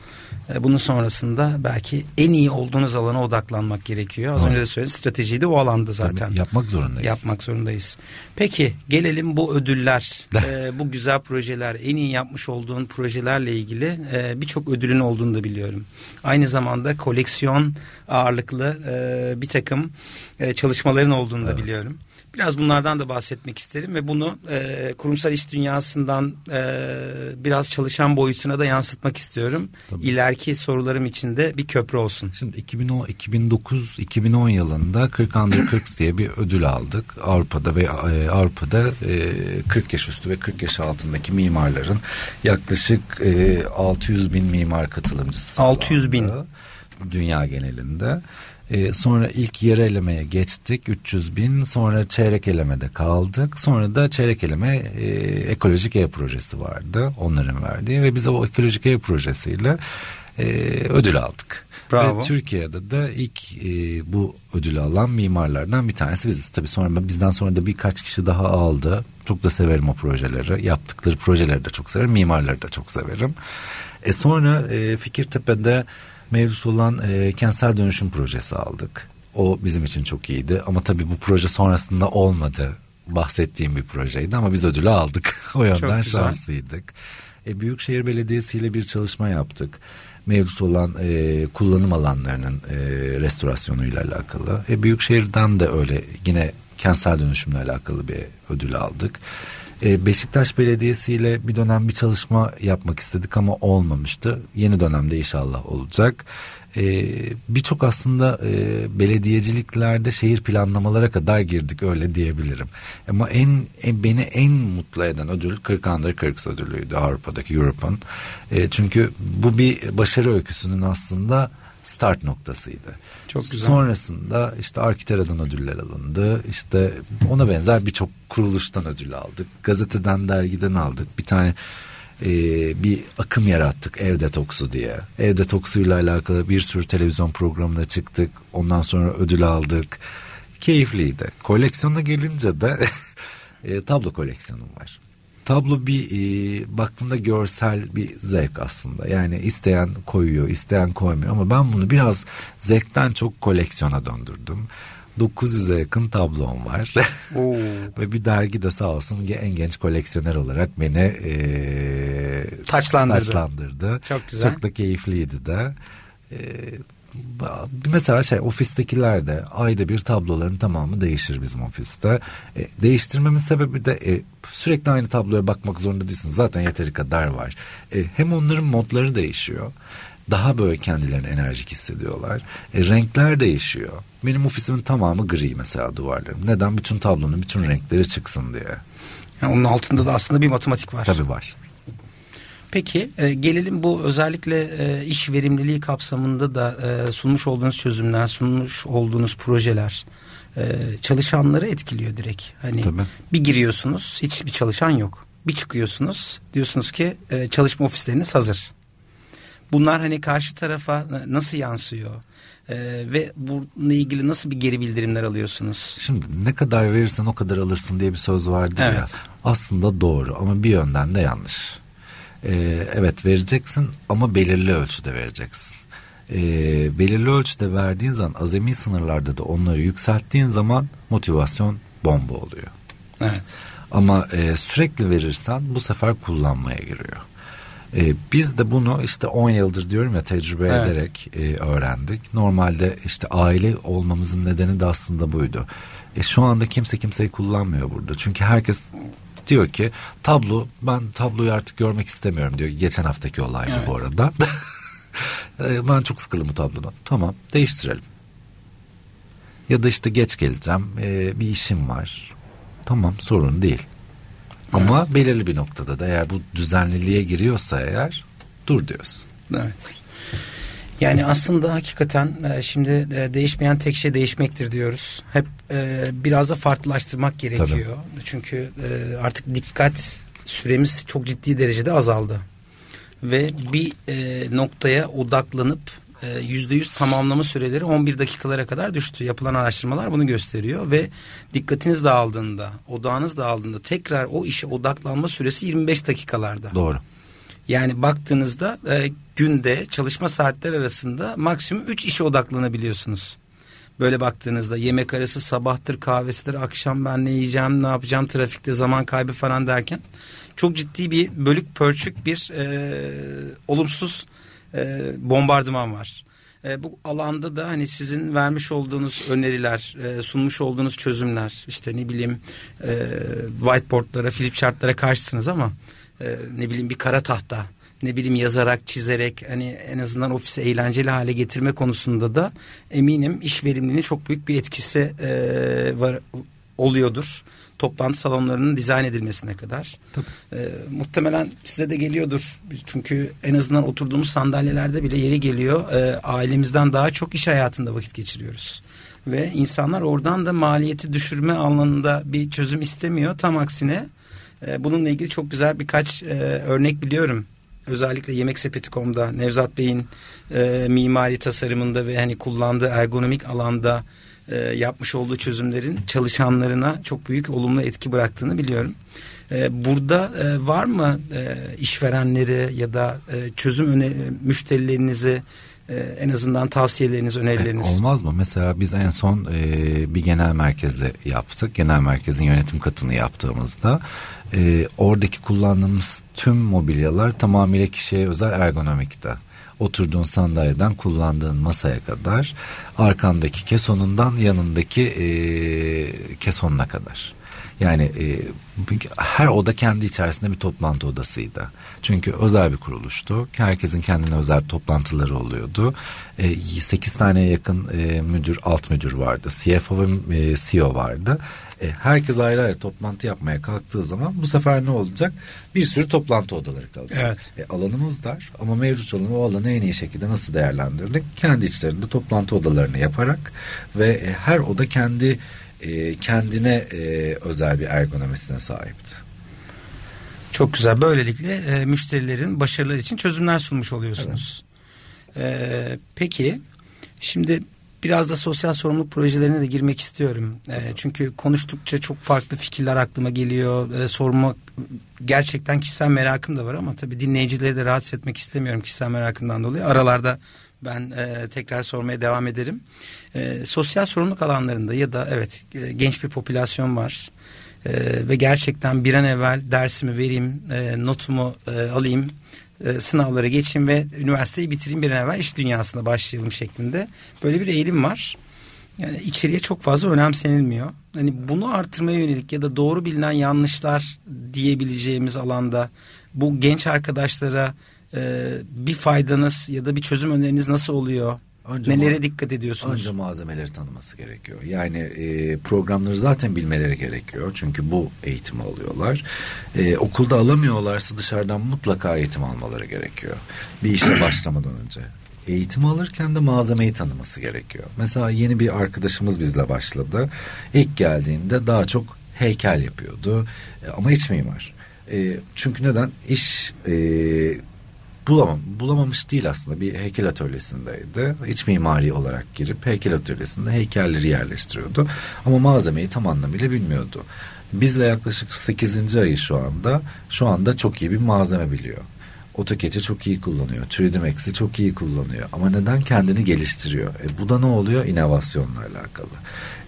e, bunun sonrasında belki en iyi olduğunuz alana odaklanmak gerekiyor. Az
Evet.
önce de söyledim strateji de o alanda zaten.
Tabii yapmak zorundayız.
Yapmak zorundayız. Peki gelelim bu ödüller, [laughs] e, bu güzel projeler, en iyi yapmış olduğun projelerle ilgili e, birçok ödülün olduğunu da biliyorum. Aynı zamanda koleksiyon ağırlıklı e, bir takım e, çalışmaların olduğunu da biliyorum. Biraz bunlardan da bahsetmek isterim ve bunu e, kurumsal iş dünyasından e, biraz çalışan boyutuna da yansıtmak istiyorum.
Tabii.
İleriki sorularım için de bir köprü olsun.
Şimdi 2010, 2009 2010 yılında 40 Under 40 diye bir ödül aldık. Avrupa'da ve e, Avrupa'da e, 40 yaş üstü ve 40 yaş altındaki mimarların yaklaşık e, 600 bin mimar katılımcısı.
600 bin.
Dünya genelinde. E, sonra ilk yarı elemeye geçtik 300 bin sonra çeyrek elemede kaldık sonra da çeyrek eleme e, ekolojik ev projesi vardı onların verdiği ve biz o ekolojik ev projesiyle e, ödül aldık.
Bravo.
Ve Türkiye'de de ilk e, bu ödülü alan mimarlardan bir tanesi biziz. Tabii sonra bizden sonra da birkaç kişi daha aldı. Çok da severim o projeleri. Yaptıkları projeleri de çok severim. Mimarları da çok severim. E sonra e, Fikirtepe'de mevcut olan e, kentsel dönüşüm projesi aldık. O bizim için çok iyiydi. Ama tabii bu proje sonrasında olmadı. Bahsettiğim bir projeydi ama biz ödülü aldık. [laughs] o yönden şanslıydık. E, Büyükşehir Belediyesi ile bir çalışma yaptık. Mevcut olan e, kullanım alanlarının e, restorasyonuyla alakalı. E, Büyükşehir'den de öyle yine kentsel dönüşümle alakalı bir ödül aldık. E, Beşiktaş Belediyesi ile bir dönem bir çalışma yapmak istedik ama olmamıştı. Yeni dönemde inşallah olacak. E, Birçok aslında e, belediyeciliklerde şehir planlamalara kadar girdik öyle diyebilirim. Ama en, en beni en mutlu eden ödül 40 Under 40 ödülüydü Avrupa'daki Europe'un. E, çünkü bu bir başarı öyküsünün aslında start noktasıydı.
Çok güzel.
Sonrasında işte Arkitera'dan ödüller alındı. İşte ona benzer birçok kuruluştan ödül aldık. Gazeteden, dergiden aldık. Bir tane e, bir akım yarattık ev detoksu diye. Ev detoksuyla alakalı bir sürü televizyon programına çıktık. Ondan sonra ödül aldık. Keyifliydi. Koleksiyona gelince de [laughs] e, tablo koleksiyonum var. Tablo bir e, baktığında görsel bir zevk aslında. Yani isteyen koyuyor, isteyen koymuyor ama ben bunu biraz zevkten çok koleksiyona döndürdüm. 900'e yakın tablom var.
Oo. [laughs]
Ve bir dergi de sağ olsun en genç koleksiyoner olarak beni e,
Taçlandırdı.
taçlandırdı.
Çok güzel.
Çok da keyifliydi de. E, mesela şey ofistekiler de ayda bir tabloların tamamı değişir bizim ofiste. E, değiştirmemin sebebi de e, sürekli aynı tabloya bakmak zorunda değilsin. Zaten yeteri kadar var. E, hem onların modları değişiyor. Daha böyle kendilerini enerjik hissediyorlar. E, renkler değişiyor. Benim ofisimin tamamı gri mesela duvarlarım. Neden? Bütün tablonun bütün renkleri çıksın diye.
Yani onun altında da aslında bir matematik var.
Tabii var.
Peki e, gelelim bu özellikle e, iş verimliliği kapsamında da e, sunmuş olduğunuz çözümler, sunmuş olduğunuz projeler e, çalışanları etkiliyor direkt. Hani
Tabii.
bir giriyorsunuz hiçbir çalışan yok. Bir çıkıyorsunuz diyorsunuz ki e, çalışma ofisleriniz hazır. Bunlar hani karşı tarafa nasıl yansıyor? E, ve bununla ilgili nasıl bir geri bildirimler alıyorsunuz?
Şimdi ne kadar verirsen o kadar alırsın diye bir söz vardır ya.
Evet.
Aslında doğru ama bir yönden de yanlış. Ee, evet vereceksin ama belirli ölçüde vereceksin. Ee, belirli ölçüde verdiğin zaman azami sınırlarda da onları yükselttiğin zaman motivasyon bomba oluyor.
Evet.
Ama e, sürekli verirsen bu sefer kullanmaya giriyor. E, biz de bunu işte 10 yıldır diyorum ya tecrübe
Evet.
ederek e, öğrendik. Normalde işte aile olmamızın nedeni de aslında buydu. E, şu anda kimse kimseyi kullanmıyor burada. Çünkü herkes diyor ki tablo ben tabloyu artık görmek istemiyorum diyor. Geçen haftaki olay
Evet.
bu arada. [laughs] E, ben çok sıkıldım bu tablodan. Tamam değiştirelim. Ya da işte geç geleceğim e, bir işim var. Tamam sorun değil. Ama belirli bir noktada da eğer bu düzenliliğe giriyorsa eğer dur diyorsun.
Evet. Yani aslında hakikaten e, şimdi e, değişmeyen tek şey değişmektir diyoruz. Hep e, biraz da farklılaştırmak gerekiyor. Çünkü e, artık dikkat süremiz çok ciddi derecede azaldı. Ve bir noktaya odaklanıp yüzde yüz tamamlama süreleri 11 dakikalara kadar düştü. Yapılan araştırmalar bunu gösteriyor ve dikkatiniz dağıldığında, odağınız dağıldığında tekrar o işe odaklanma süresi 25 dakikalarda.
Doğru.
Yani baktığınızda e, günde çalışma saatler arasında maksimum 3 işe odaklanabiliyorsunuz. Böyle baktığınızda yemek arası sabahtır kahvesidir akşam ben ne yiyeceğim ne yapacağım trafikte zaman kaybı falan derken çok ciddi bir bölük pörçük bir e, olumsuz e, bombardıman var. E, bu alanda da hani sizin vermiş olduğunuz öneriler, e, sunmuş olduğunuz çözümler, işte ne bileyim e, whiteboardlara, flip chartlara karşısınız ama e, ne bileyim bir kara tahta, ne bileyim yazarak, çizerek hani en azından ofisi eğlenceli hale getirme konusunda da eminim iş verimliliğine çok büyük bir etkisi e, var oluyordur. Toplantı salonlarının dizayn edilmesine kadar. E, muhtemelen size de geliyordur. Çünkü en azından oturduğumuz sandalyelerde bile yeri geliyor. E, ailemizden daha çok iş hayatında vakit geçiriyoruz. Ve insanlar oradan da maliyeti düşürme alanında bir çözüm istemiyor. Tam aksine e, bununla ilgili çok güzel birkaç e, örnek biliyorum. Özellikle Yemek Sepeti.com'da Nevzat Bey'in e, mimari tasarımında ve hani kullandığı ergonomik alanda e, yapmış olduğu çözümlerin çalışanlarına çok büyük olumlu etki bıraktığını biliyorum. E, burada e, var mı e, işverenleri ya da e, çözüm öne müşterilerinizi e, en azından tavsiyeleriniz, önerileriniz? [laughs]
Olmaz mı? Mesela biz en son e, bir genel merkezde yaptık. Genel merkezin yönetim katını yaptığımızda e, oradaki kullandığımız tüm mobilyalar tamamıyla kişiye özel ergonomikte. Oturduğun sandalyeden kullandığın masaya kadar arkandaki kesonundan yanındaki e, kesonuna kadar. Yani e, her oda kendi içerisinde bir toplantı odasıydı. Çünkü özel bir kuruluştu. Herkesin kendine özel toplantıları oluyordu. E, 8 taneye yakın e, müdür, alt müdür vardı. CFO ve e, CEO vardı. E, herkes ayrı ayrı toplantı yapmaya kalktığı zaman bu sefer ne olacak? Bir sürü toplantı odaları kalacak.
Evet.
E, alanımız dar ama mevcut olan o alanı en iyi şekilde nasıl değerlendirdik? Kendi içlerinde toplantı odalarını yaparak ve e, her oda kendi e, kendine e, özel bir ergonomisine sahipti.
Çok güzel. Böylelikle e, müşterilerin başarıları için çözümler sunmuş oluyorsunuz. E, peki şimdi biraz da sosyal sorumluluk projelerine de girmek istiyorum. E, çünkü konuştukça çok farklı fikirler aklıma geliyor. E, sormak gerçekten kişisel merakım da var ama tabii dinleyicileri de rahatsız etmek istemiyorum kişisel merakımdan dolayı. Aralarda ben e, tekrar sormaya devam ederim. E, sosyal sorumluluk alanlarında ya da evet e, genç bir popülasyon var. Ee, ve gerçekten bir an evvel dersimi vereyim, e, notumu e, alayım, e, sınavlara geçeyim ve üniversiteyi bitireyim bir an evvel iş dünyasına başlayalım şeklinde böyle bir eğilim var. Yani içeriye çok fazla önemsenilmiyor. Hani bunu artırmaya yönelik ya da doğru bilinen yanlışlar diyebileceğimiz alanda bu genç arkadaşlara e, bir faydanız ya da bir çözüm öneriniz nasıl oluyor?
Önce
Nelere dikkat ediyorsunuz?
Önce malzemeleri tanıması gerekiyor. Yani e, programları zaten bilmeleri gerekiyor. Çünkü bu eğitimi alıyorlar. E, okulda alamıyorlarsa dışarıdan mutlaka eğitim almaları gerekiyor. Bir işe [clears throat] başlamadan önce. Eğitim alırken de malzemeyi tanıması gerekiyor. Mesela yeni bir arkadaşımız bizle başladı. İlk geldiğinde daha çok heykel yapıyordu. E, ama iç mimar. E, çünkü neden? İş e, bulamam, bulamamış değil aslında. Bir heykel atölyesindeydi. İç mimari olarak girip heykel atölyesinde heykelleri yerleştiriyordu. Ama malzemeyi tam anlamıyla bilmiyordu. Bizle yaklaşık 8. ayı şu anda. Şu anda çok iyi bir malzeme biliyor. AutoCAD'i çok iyi kullanıyor. 3D Max'i çok iyi kullanıyor. Ama neden? Kendini geliştiriyor. E bu da ne oluyor? İnovasyonla alakalı.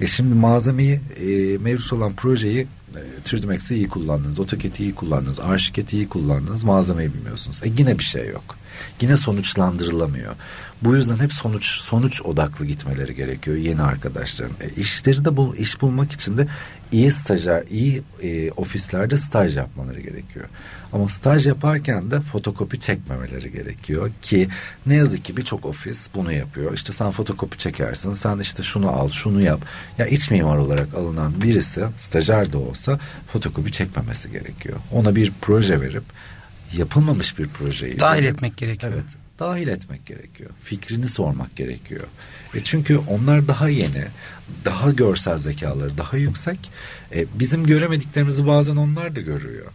E şimdi malzemeyi, e, mevcut olan projeyi e, 3D Max'i iyi kullandınız. AutoCAD'i iyi kullandınız. Archicad'i iyi kullandınız. Malzemeyi bilmiyorsunuz. E yine bir şey yok. Yine sonuçlandırılamıyor. Bu yüzden hep sonuç sonuç odaklı gitmeleri gerekiyor yeni arkadaşların. E, işleri de bu iş bulmak için de iyi stajyer, iyi e, ofislerde staj yapmaları gerekiyor. Ama staj yaparken de fotokopi çekmemeleri gerekiyor ki ne yazık ki birçok ofis bunu yapıyor. İşte sen fotokopi çekersin, sen işte şunu al, şunu yap. Ya iç mimar olarak alınan birisi stajyer de olsa fotokopi çekmemesi gerekiyor. Ona bir proje verip yapılmamış bir projeyi
Dahil etmek gerekiyor.
Evet, dahil etmek gerekiyor. Fikrini sormak gerekiyor. E çünkü onlar daha yeni, daha görsel zekaları daha yüksek. E, bizim göremediklerimizi bazen onlar da görüyor.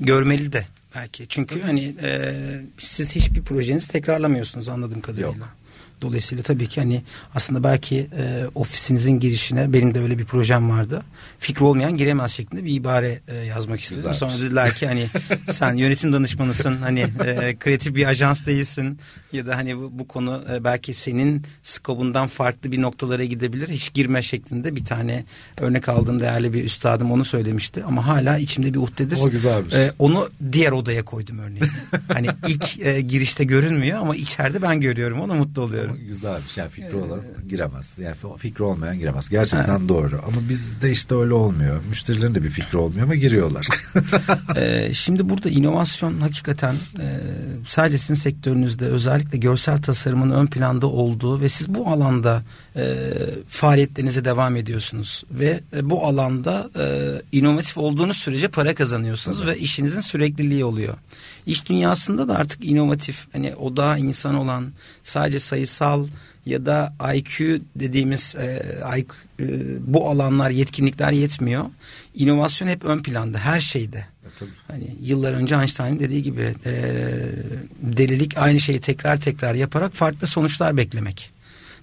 Görmeli de belki. Çünkü hani e, siz hiçbir projenizi tekrarlamıyorsunuz anladığım kadarıyla.
Yok.
Dolayısıyla tabii ki hani aslında belki e, ofisinizin girişine benim de öyle bir projem vardı. Fikri olmayan giremez şeklinde bir ibare e, yazmak istedim.
Güzelmiş.
Sonra dediler ki hani sen yönetim danışmanısın hani e, kreatif bir ajans değilsin ya da hani bu, bu konu e, belki senin skobundan farklı bir noktalara gidebilir. Hiç girme şeklinde bir tane örnek aldığım değerli bir üstadım onu söylemişti ama hala içimde bir uhdedir.
O güzelmiş.
E, onu diğer odaya koydum örneğin. [laughs] hani ilk e, girişte görünmüyor ama içeride ben görüyorum onu mutlu oluyorum.
Ama güzelmiş. Yani fikri olarak giremez. Yani fikri olmayan giremez. Gerçekten doğru. Ama bizde işte öyle olmuyor. Müşterilerin de bir fikri olmuyor ama giriyorlar.
Ee, [laughs] şimdi burada inovasyon hakikaten e, sadece sizin sektörünüzde özellikle görsel tasarımın ön planda olduğu ve siz bu alanda e, faaliyetlerinize devam ediyorsunuz ve e, bu alanda e, inovatif olduğunuz sürece para kazanıyorsunuz ve işinizin sürekliliği oluyor. İş dünyasında da artık inovatif hani odağı insan olan sadece sayısal ya da IQ dediğimiz e, IQ, e, bu alanlar yetkinlikler yetmiyor. İnovasyon hep ön planda her şeyde.
Tabii.
Hani yıllar önce Einstein'ın dediği gibi e, delilik aynı şeyi tekrar tekrar yaparak farklı sonuçlar beklemek.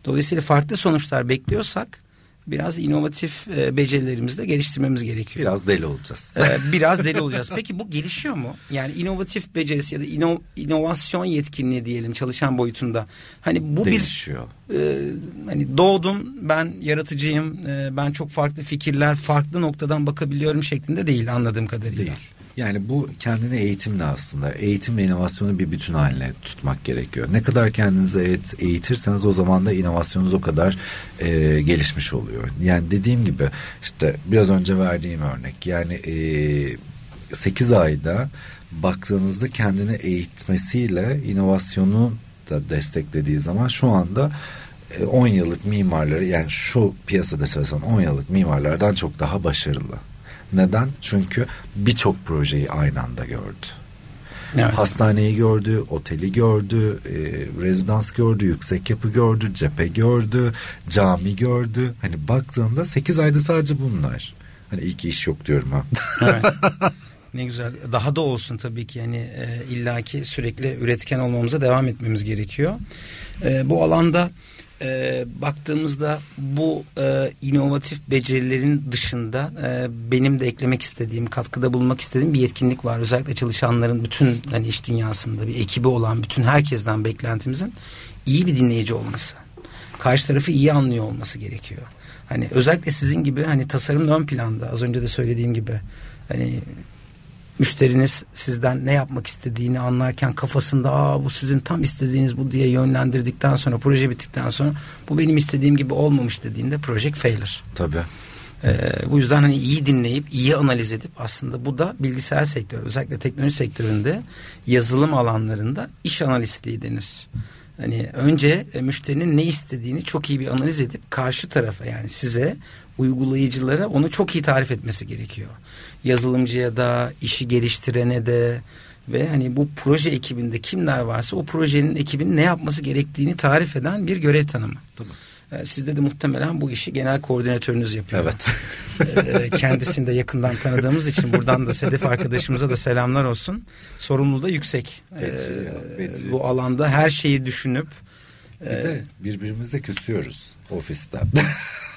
Dolayısıyla farklı sonuçlar bekliyorsak biraz inovatif e, becerilerimizi de geliştirmemiz gerekiyor.
Biraz deli olacağız.
Ee, biraz deli olacağız. Peki bu gelişiyor mu? Yani inovatif becerisi ya da ino, inovasyon yetkinliği diyelim çalışan boyutunda. Hani bu
Değişiyor.
bir e, hani doğdum ben yaratıcıyım e, ben çok farklı fikirler farklı noktadan bakabiliyorum şeklinde değil anladığım kadarıyla.
Değil. Yani bu kendini eğitimle aslında eğitim ve inovasyonu bir bütün haline tutmak gerekiyor. Ne kadar kendinizi eğit, eğitirseniz o zaman da inovasyonunuz o kadar e, gelişmiş oluyor. Yani dediğim gibi işte biraz önce verdiğim örnek yani e, 8 ayda baktığınızda kendini eğitmesiyle inovasyonu da desteklediği zaman şu anda e, 10 yıllık mimarları yani şu piyasada çalışan 10 yıllık mimarlardan çok daha başarılı. Neden? Çünkü birçok projeyi aynı anda gördü.
Evet.
Hastaneyi gördü, oteli gördü, e, rezidans gördü, yüksek yapı gördü, cephe gördü, cami gördü. Hani baktığında 8 ayda sadece bunlar. Hani iyi ki iş yok diyorum ha.
Evet. [laughs] Ne güzel. Daha da olsun tabii ki yani e, illaki sürekli üretken olmamıza devam etmemiz gerekiyor. E, bu alanda e, baktığımızda bu e, inovatif becerilerin dışında e, benim de eklemek istediğim, katkıda bulunmak istediğim bir yetkinlik var. Özellikle çalışanların bütün hani iş dünyasında bir ekibi olan bütün herkesten beklentimizin iyi bir dinleyici olması. Karşı tarafı iyi anlıyor olması gerekiyor. Hani özellikle sizin gibi hani tasarımın ön planda az önce de söylediğim gibi hani müşteriniz sizden ne yapmak istediğini anlarken kafasında aa bu sizin tam istediğiniz bu diye yönlendirdikten sonra proje bittikten sonra bu benim istediğim gibi olmamış dediğinde project failure.
Tabii.
Ee, bu yüzden hani iyi dinleyip iyi analiz edip aslında bu da bilgisayar sektörü özellikle teknoloji sektöründe yazılım alanlarında iş analistliği denir. Hani önce e, müşterinin ne istediğini çok iyi bir analiz edip karşı tarafa yani size uygulayıcılara onu çok iyi tarif etmesi gerekiyor. Yazılımcıya da, işi geliştirene de ve hani bu proje ekibinde kimler varsa o projenin ekibinin ne yapması gerektiğini tarif eden bir görev tanımı.
Tabii.
Ee, Sizde de muhtemelen bu işi genel koordinatörünüz yapıyor.
Evet. [laughs]
Ee, Kendisini de yakından tanıdığımız için buradan da Sedef arkadaşımıza da selamlar olsun. Sorumluluğu da yüksek.
Feci, feci.
Bu alanda her şeyi düşünüp
Bir de birbirimize küsüyoruz ofiste. [laughs]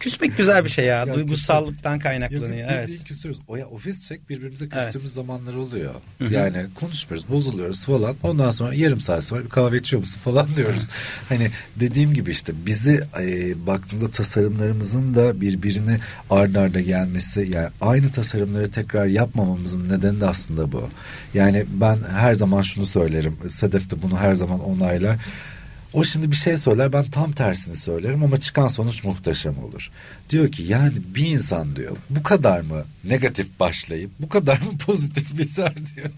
küsmek güzel bir şey ya. [laughs]
Ya
Duygusallıktan kaynaklanıyor.
Yok,
Evet.
küsüyoruz. O ya ofis çek birbirimize
Evet.
küstüğümüz zamanlar oluyor. Yani konuşmuyoruz, bozuluyoruz falan. Ondan sonra yarım saat sonra bir kahve içiyor musun falan [laughs] diyoruz. hani dediğim gibi işte bizi e, baktığında tasarımlarımızın da birbirini ard arda gelmesi yani aynı tasarımları tekrar yapmamamızın nedeni de aslında bu. Yani ben her zaman şunu söylerim. Sedef de bunu her zaman onaylar. O şimdi bir şey söyler ben tam tersini söylerim ama çıkan sonuç muhteşem olur. Diyor ki yani bir insan diyor bu kadar mı negatif başlayıp bu kadar mı [laughs] pozitif biter diyor.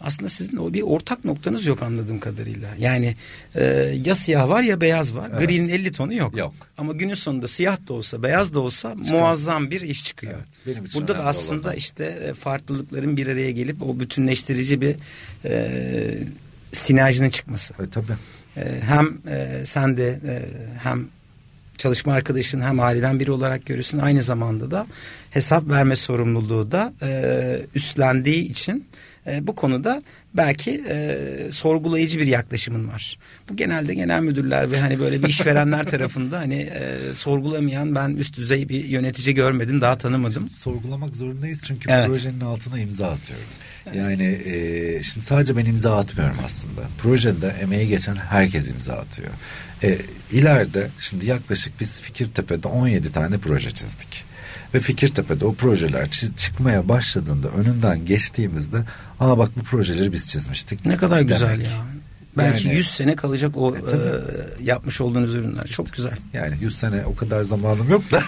Aslında sizin o bir ortak noktanız yok anladığım kadarıyla. Yani e, ya siyah var ya beyaz var.
Evet.
Gri'nin 50 tonu yok.
Yok.
Ama günün sonunda siyah da olsa beyaz da olsa muazzam bir iş çıkıyor.
Evet, benim için
Burada da aslında
olan
işte e, farklılıkların bir araya gelip o bütünleştirici bir e, sinerjinin çıkması.
E, tabii.
E, hem e, sen de e, hem çalışma arkadaşın hem aileden biri olarak görüyorsun. Aynı zamanda da hesap verme sorumluluğu da e, üstlendiği için bu konuda belki e, sorgulayıcı bir yaklaşımın var. Bu genelde genel müdürler ve hani böyle bir işverenler [laughs] tarafında hani e, sorgulamayan ben üst düzey bir yönetici görmedim daha tanımadım.
Sorgulamak zorundayız çünkü
Evet.
projenin altına imza atıyorum. Yani e, şimdi sadece ben imza atmıyorum aslında. Projede emeği geçen herkes imza atıyor. E, ileride şimdi yaklaşık biz Fikirtepe'de 17 tane proje çizdik. Ve Fikirtepe'de o projeler çıkmaya başladığında önünden geçtiğimizde aa bak bu projeleri biz çizmiştik.
Ne kadar güzel
demek.
ya. Belki
Yani-
100 sene kalacak o
E, tabii.
e, yapmış olduğunuz ürünler. Çok güzel.
Yani 100 sene o kadar zamanım yok da.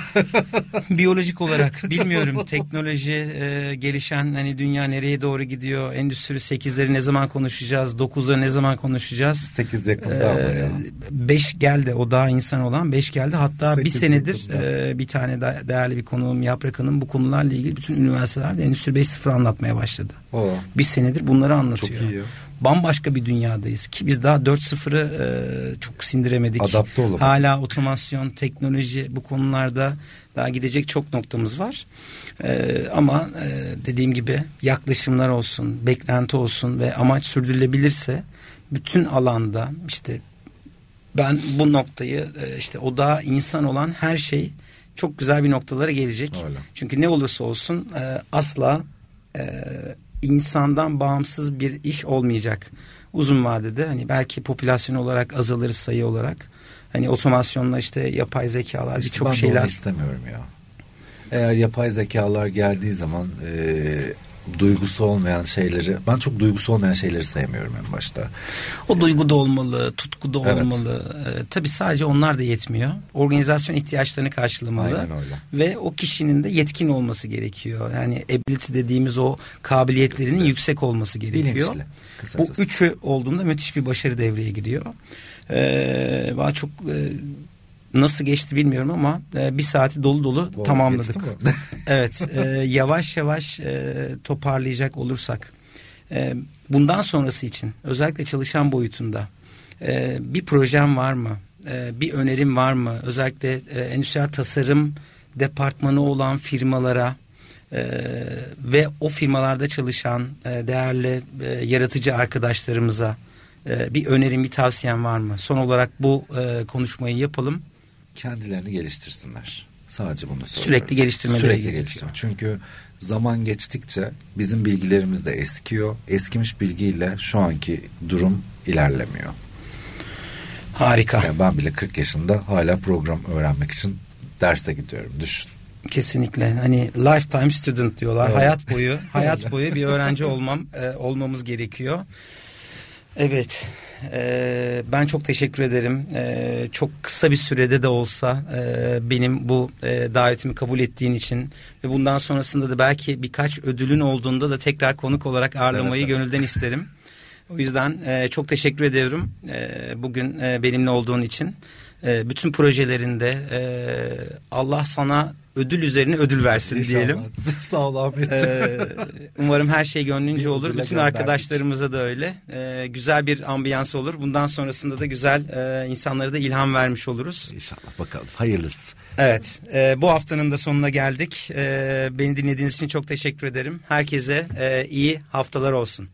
[laughs]
Biyolojik olarak [laughs] bilmiyorum teknoloji e, gelişen hani dünya nereye doğru gidiyor endüstri 8'leri ne zaman konuşacağız 9'ları ne zaman konuşacağız
8 yakında ama ya.
5 geldi o daha insan olan 5 geldi hatta bir senedir e, bir tane de, değerli bir konuğum Yaprak Hanım bu konularla ilgili bütün üniversitelerde endüstri 5.0 anlatmaya başladı.
O.
Bir senedir bunları anlatıyor.
Çok iyi.
Bambaşka bir dünyadayız ki biz daha 4.0'ı e, çok sindiremedik.
Adapte olamadık.
Hala otomasyon, teknoloji bu konularda daha gidecek çok noktamız var. E, ama e, dediğim gibi yaklaşımlar olsun, beklenti olsun ve amaç sürdürülebilirse bütün alanda işte ben bu noktayı e, işte o daha insan olan her şey çok güzel bir noktalara gelecek.
Öyle.
Çünkü ne olursa olsun e, asla e, insandan bağımsız bir iş olmayacak. Uzun vadede hani belki popülasyon olarak azalırız sayı olarak. Hani otomasyonla işte yapay zekalar
İşte
birçok
ben
şeyler.
onu istemiyorum ya. Eğer yapay zekalar geldiği zaman e, duygusu olmayan şeyleri ben çok duygusu olmayan şeyleri sevmiyorum en başta.
O duygu da olmalı, tutku da
Evet.
olmalı. Ee, tabii sadece onlar da yetmiyor. Organizasyon ihtiyaçlarını karşılamalı.
Aynen öyle.
Ve o kişinin de yetkin olması gerekiyor. Yani ability dediğimiz o kabiliyetlerinin yüksek olması gerekiyor.
Bilinçli.
Bu üçü olduğunda müthiş bir başarı devreye giriyor. Ee, daha çok e, nasıl geçti bilmiyorum ama e, bir saati dolu dolu
Bu
tamamladık. [laughs] evet, e, yavaş yavaş e, toparlayacak olursak e, bundan sonrası için özellikle çalışan boyutunda e, bir projem var mı? E, bir önerim var mı? Özellikle e, endüstriyel tasarım departmanı olan firmalara e, ve o firmalarda çalışan e, değerli e, yaratıcı arkadaşlarımıza e, bir önerim, bir tavsiyen var mı? Son olarak bu e, konuşmayı yapalım.
Kendilerini geliştirsinler. Sadece bunu söylüyorum.
Sürekli geliştirmeleri
Sürekli
gerekiyor.
geliştirme. Çünkü zaman geçtikçe bizim bilgilerimiz de eskiyor. Eskimiş bilgiyle şu anki durum ilerlemiyor.
Harika.
Yani ben bile 40 yaşında hala program öğrenmek için derse gidiyorum. Düşün.
Kesinlikle. Hani lifetime student diyorlar.
Evet.
Hayat boyu, [laughs] hayat boyu bir öğrenci olmam e, olmamız gerekiyor. Evet. E, ben çok teşekkür ederim. E, çok kısa bir sürede de olsa e, benim bu e, davetimi kabul ettiğin için ve bundan sonrasında da belki birkaç ödülün olduğunda da tekrar konuk olarak ağırlamayı
seve.
gönülden isterim. O yüzden e, çok teşekkür ediyorum e, bugün e, benimle olduğun için. E, bütün projelerinde e, Allah sana ödül üzerine ödül versin
İnşallah.
diyelim. [laughs]
Sağ ol Ahmetciğim.
Ee, umarım her şey gönlünce
Bir
olur. Bütün arkadaşlarımıza da öyle. Ee, güzel bir ambiyans olur. Bundan sonrasında da güzel e, insanlara da ilham vermiş oluruz.
İnşallah bakalım. Hayırlısı.
Evet, e, bu haftanın da sonuna geldik. E, beni dinlediğiniz için çok teşekkür ederim. Herkese e, iyi haftalar olsun.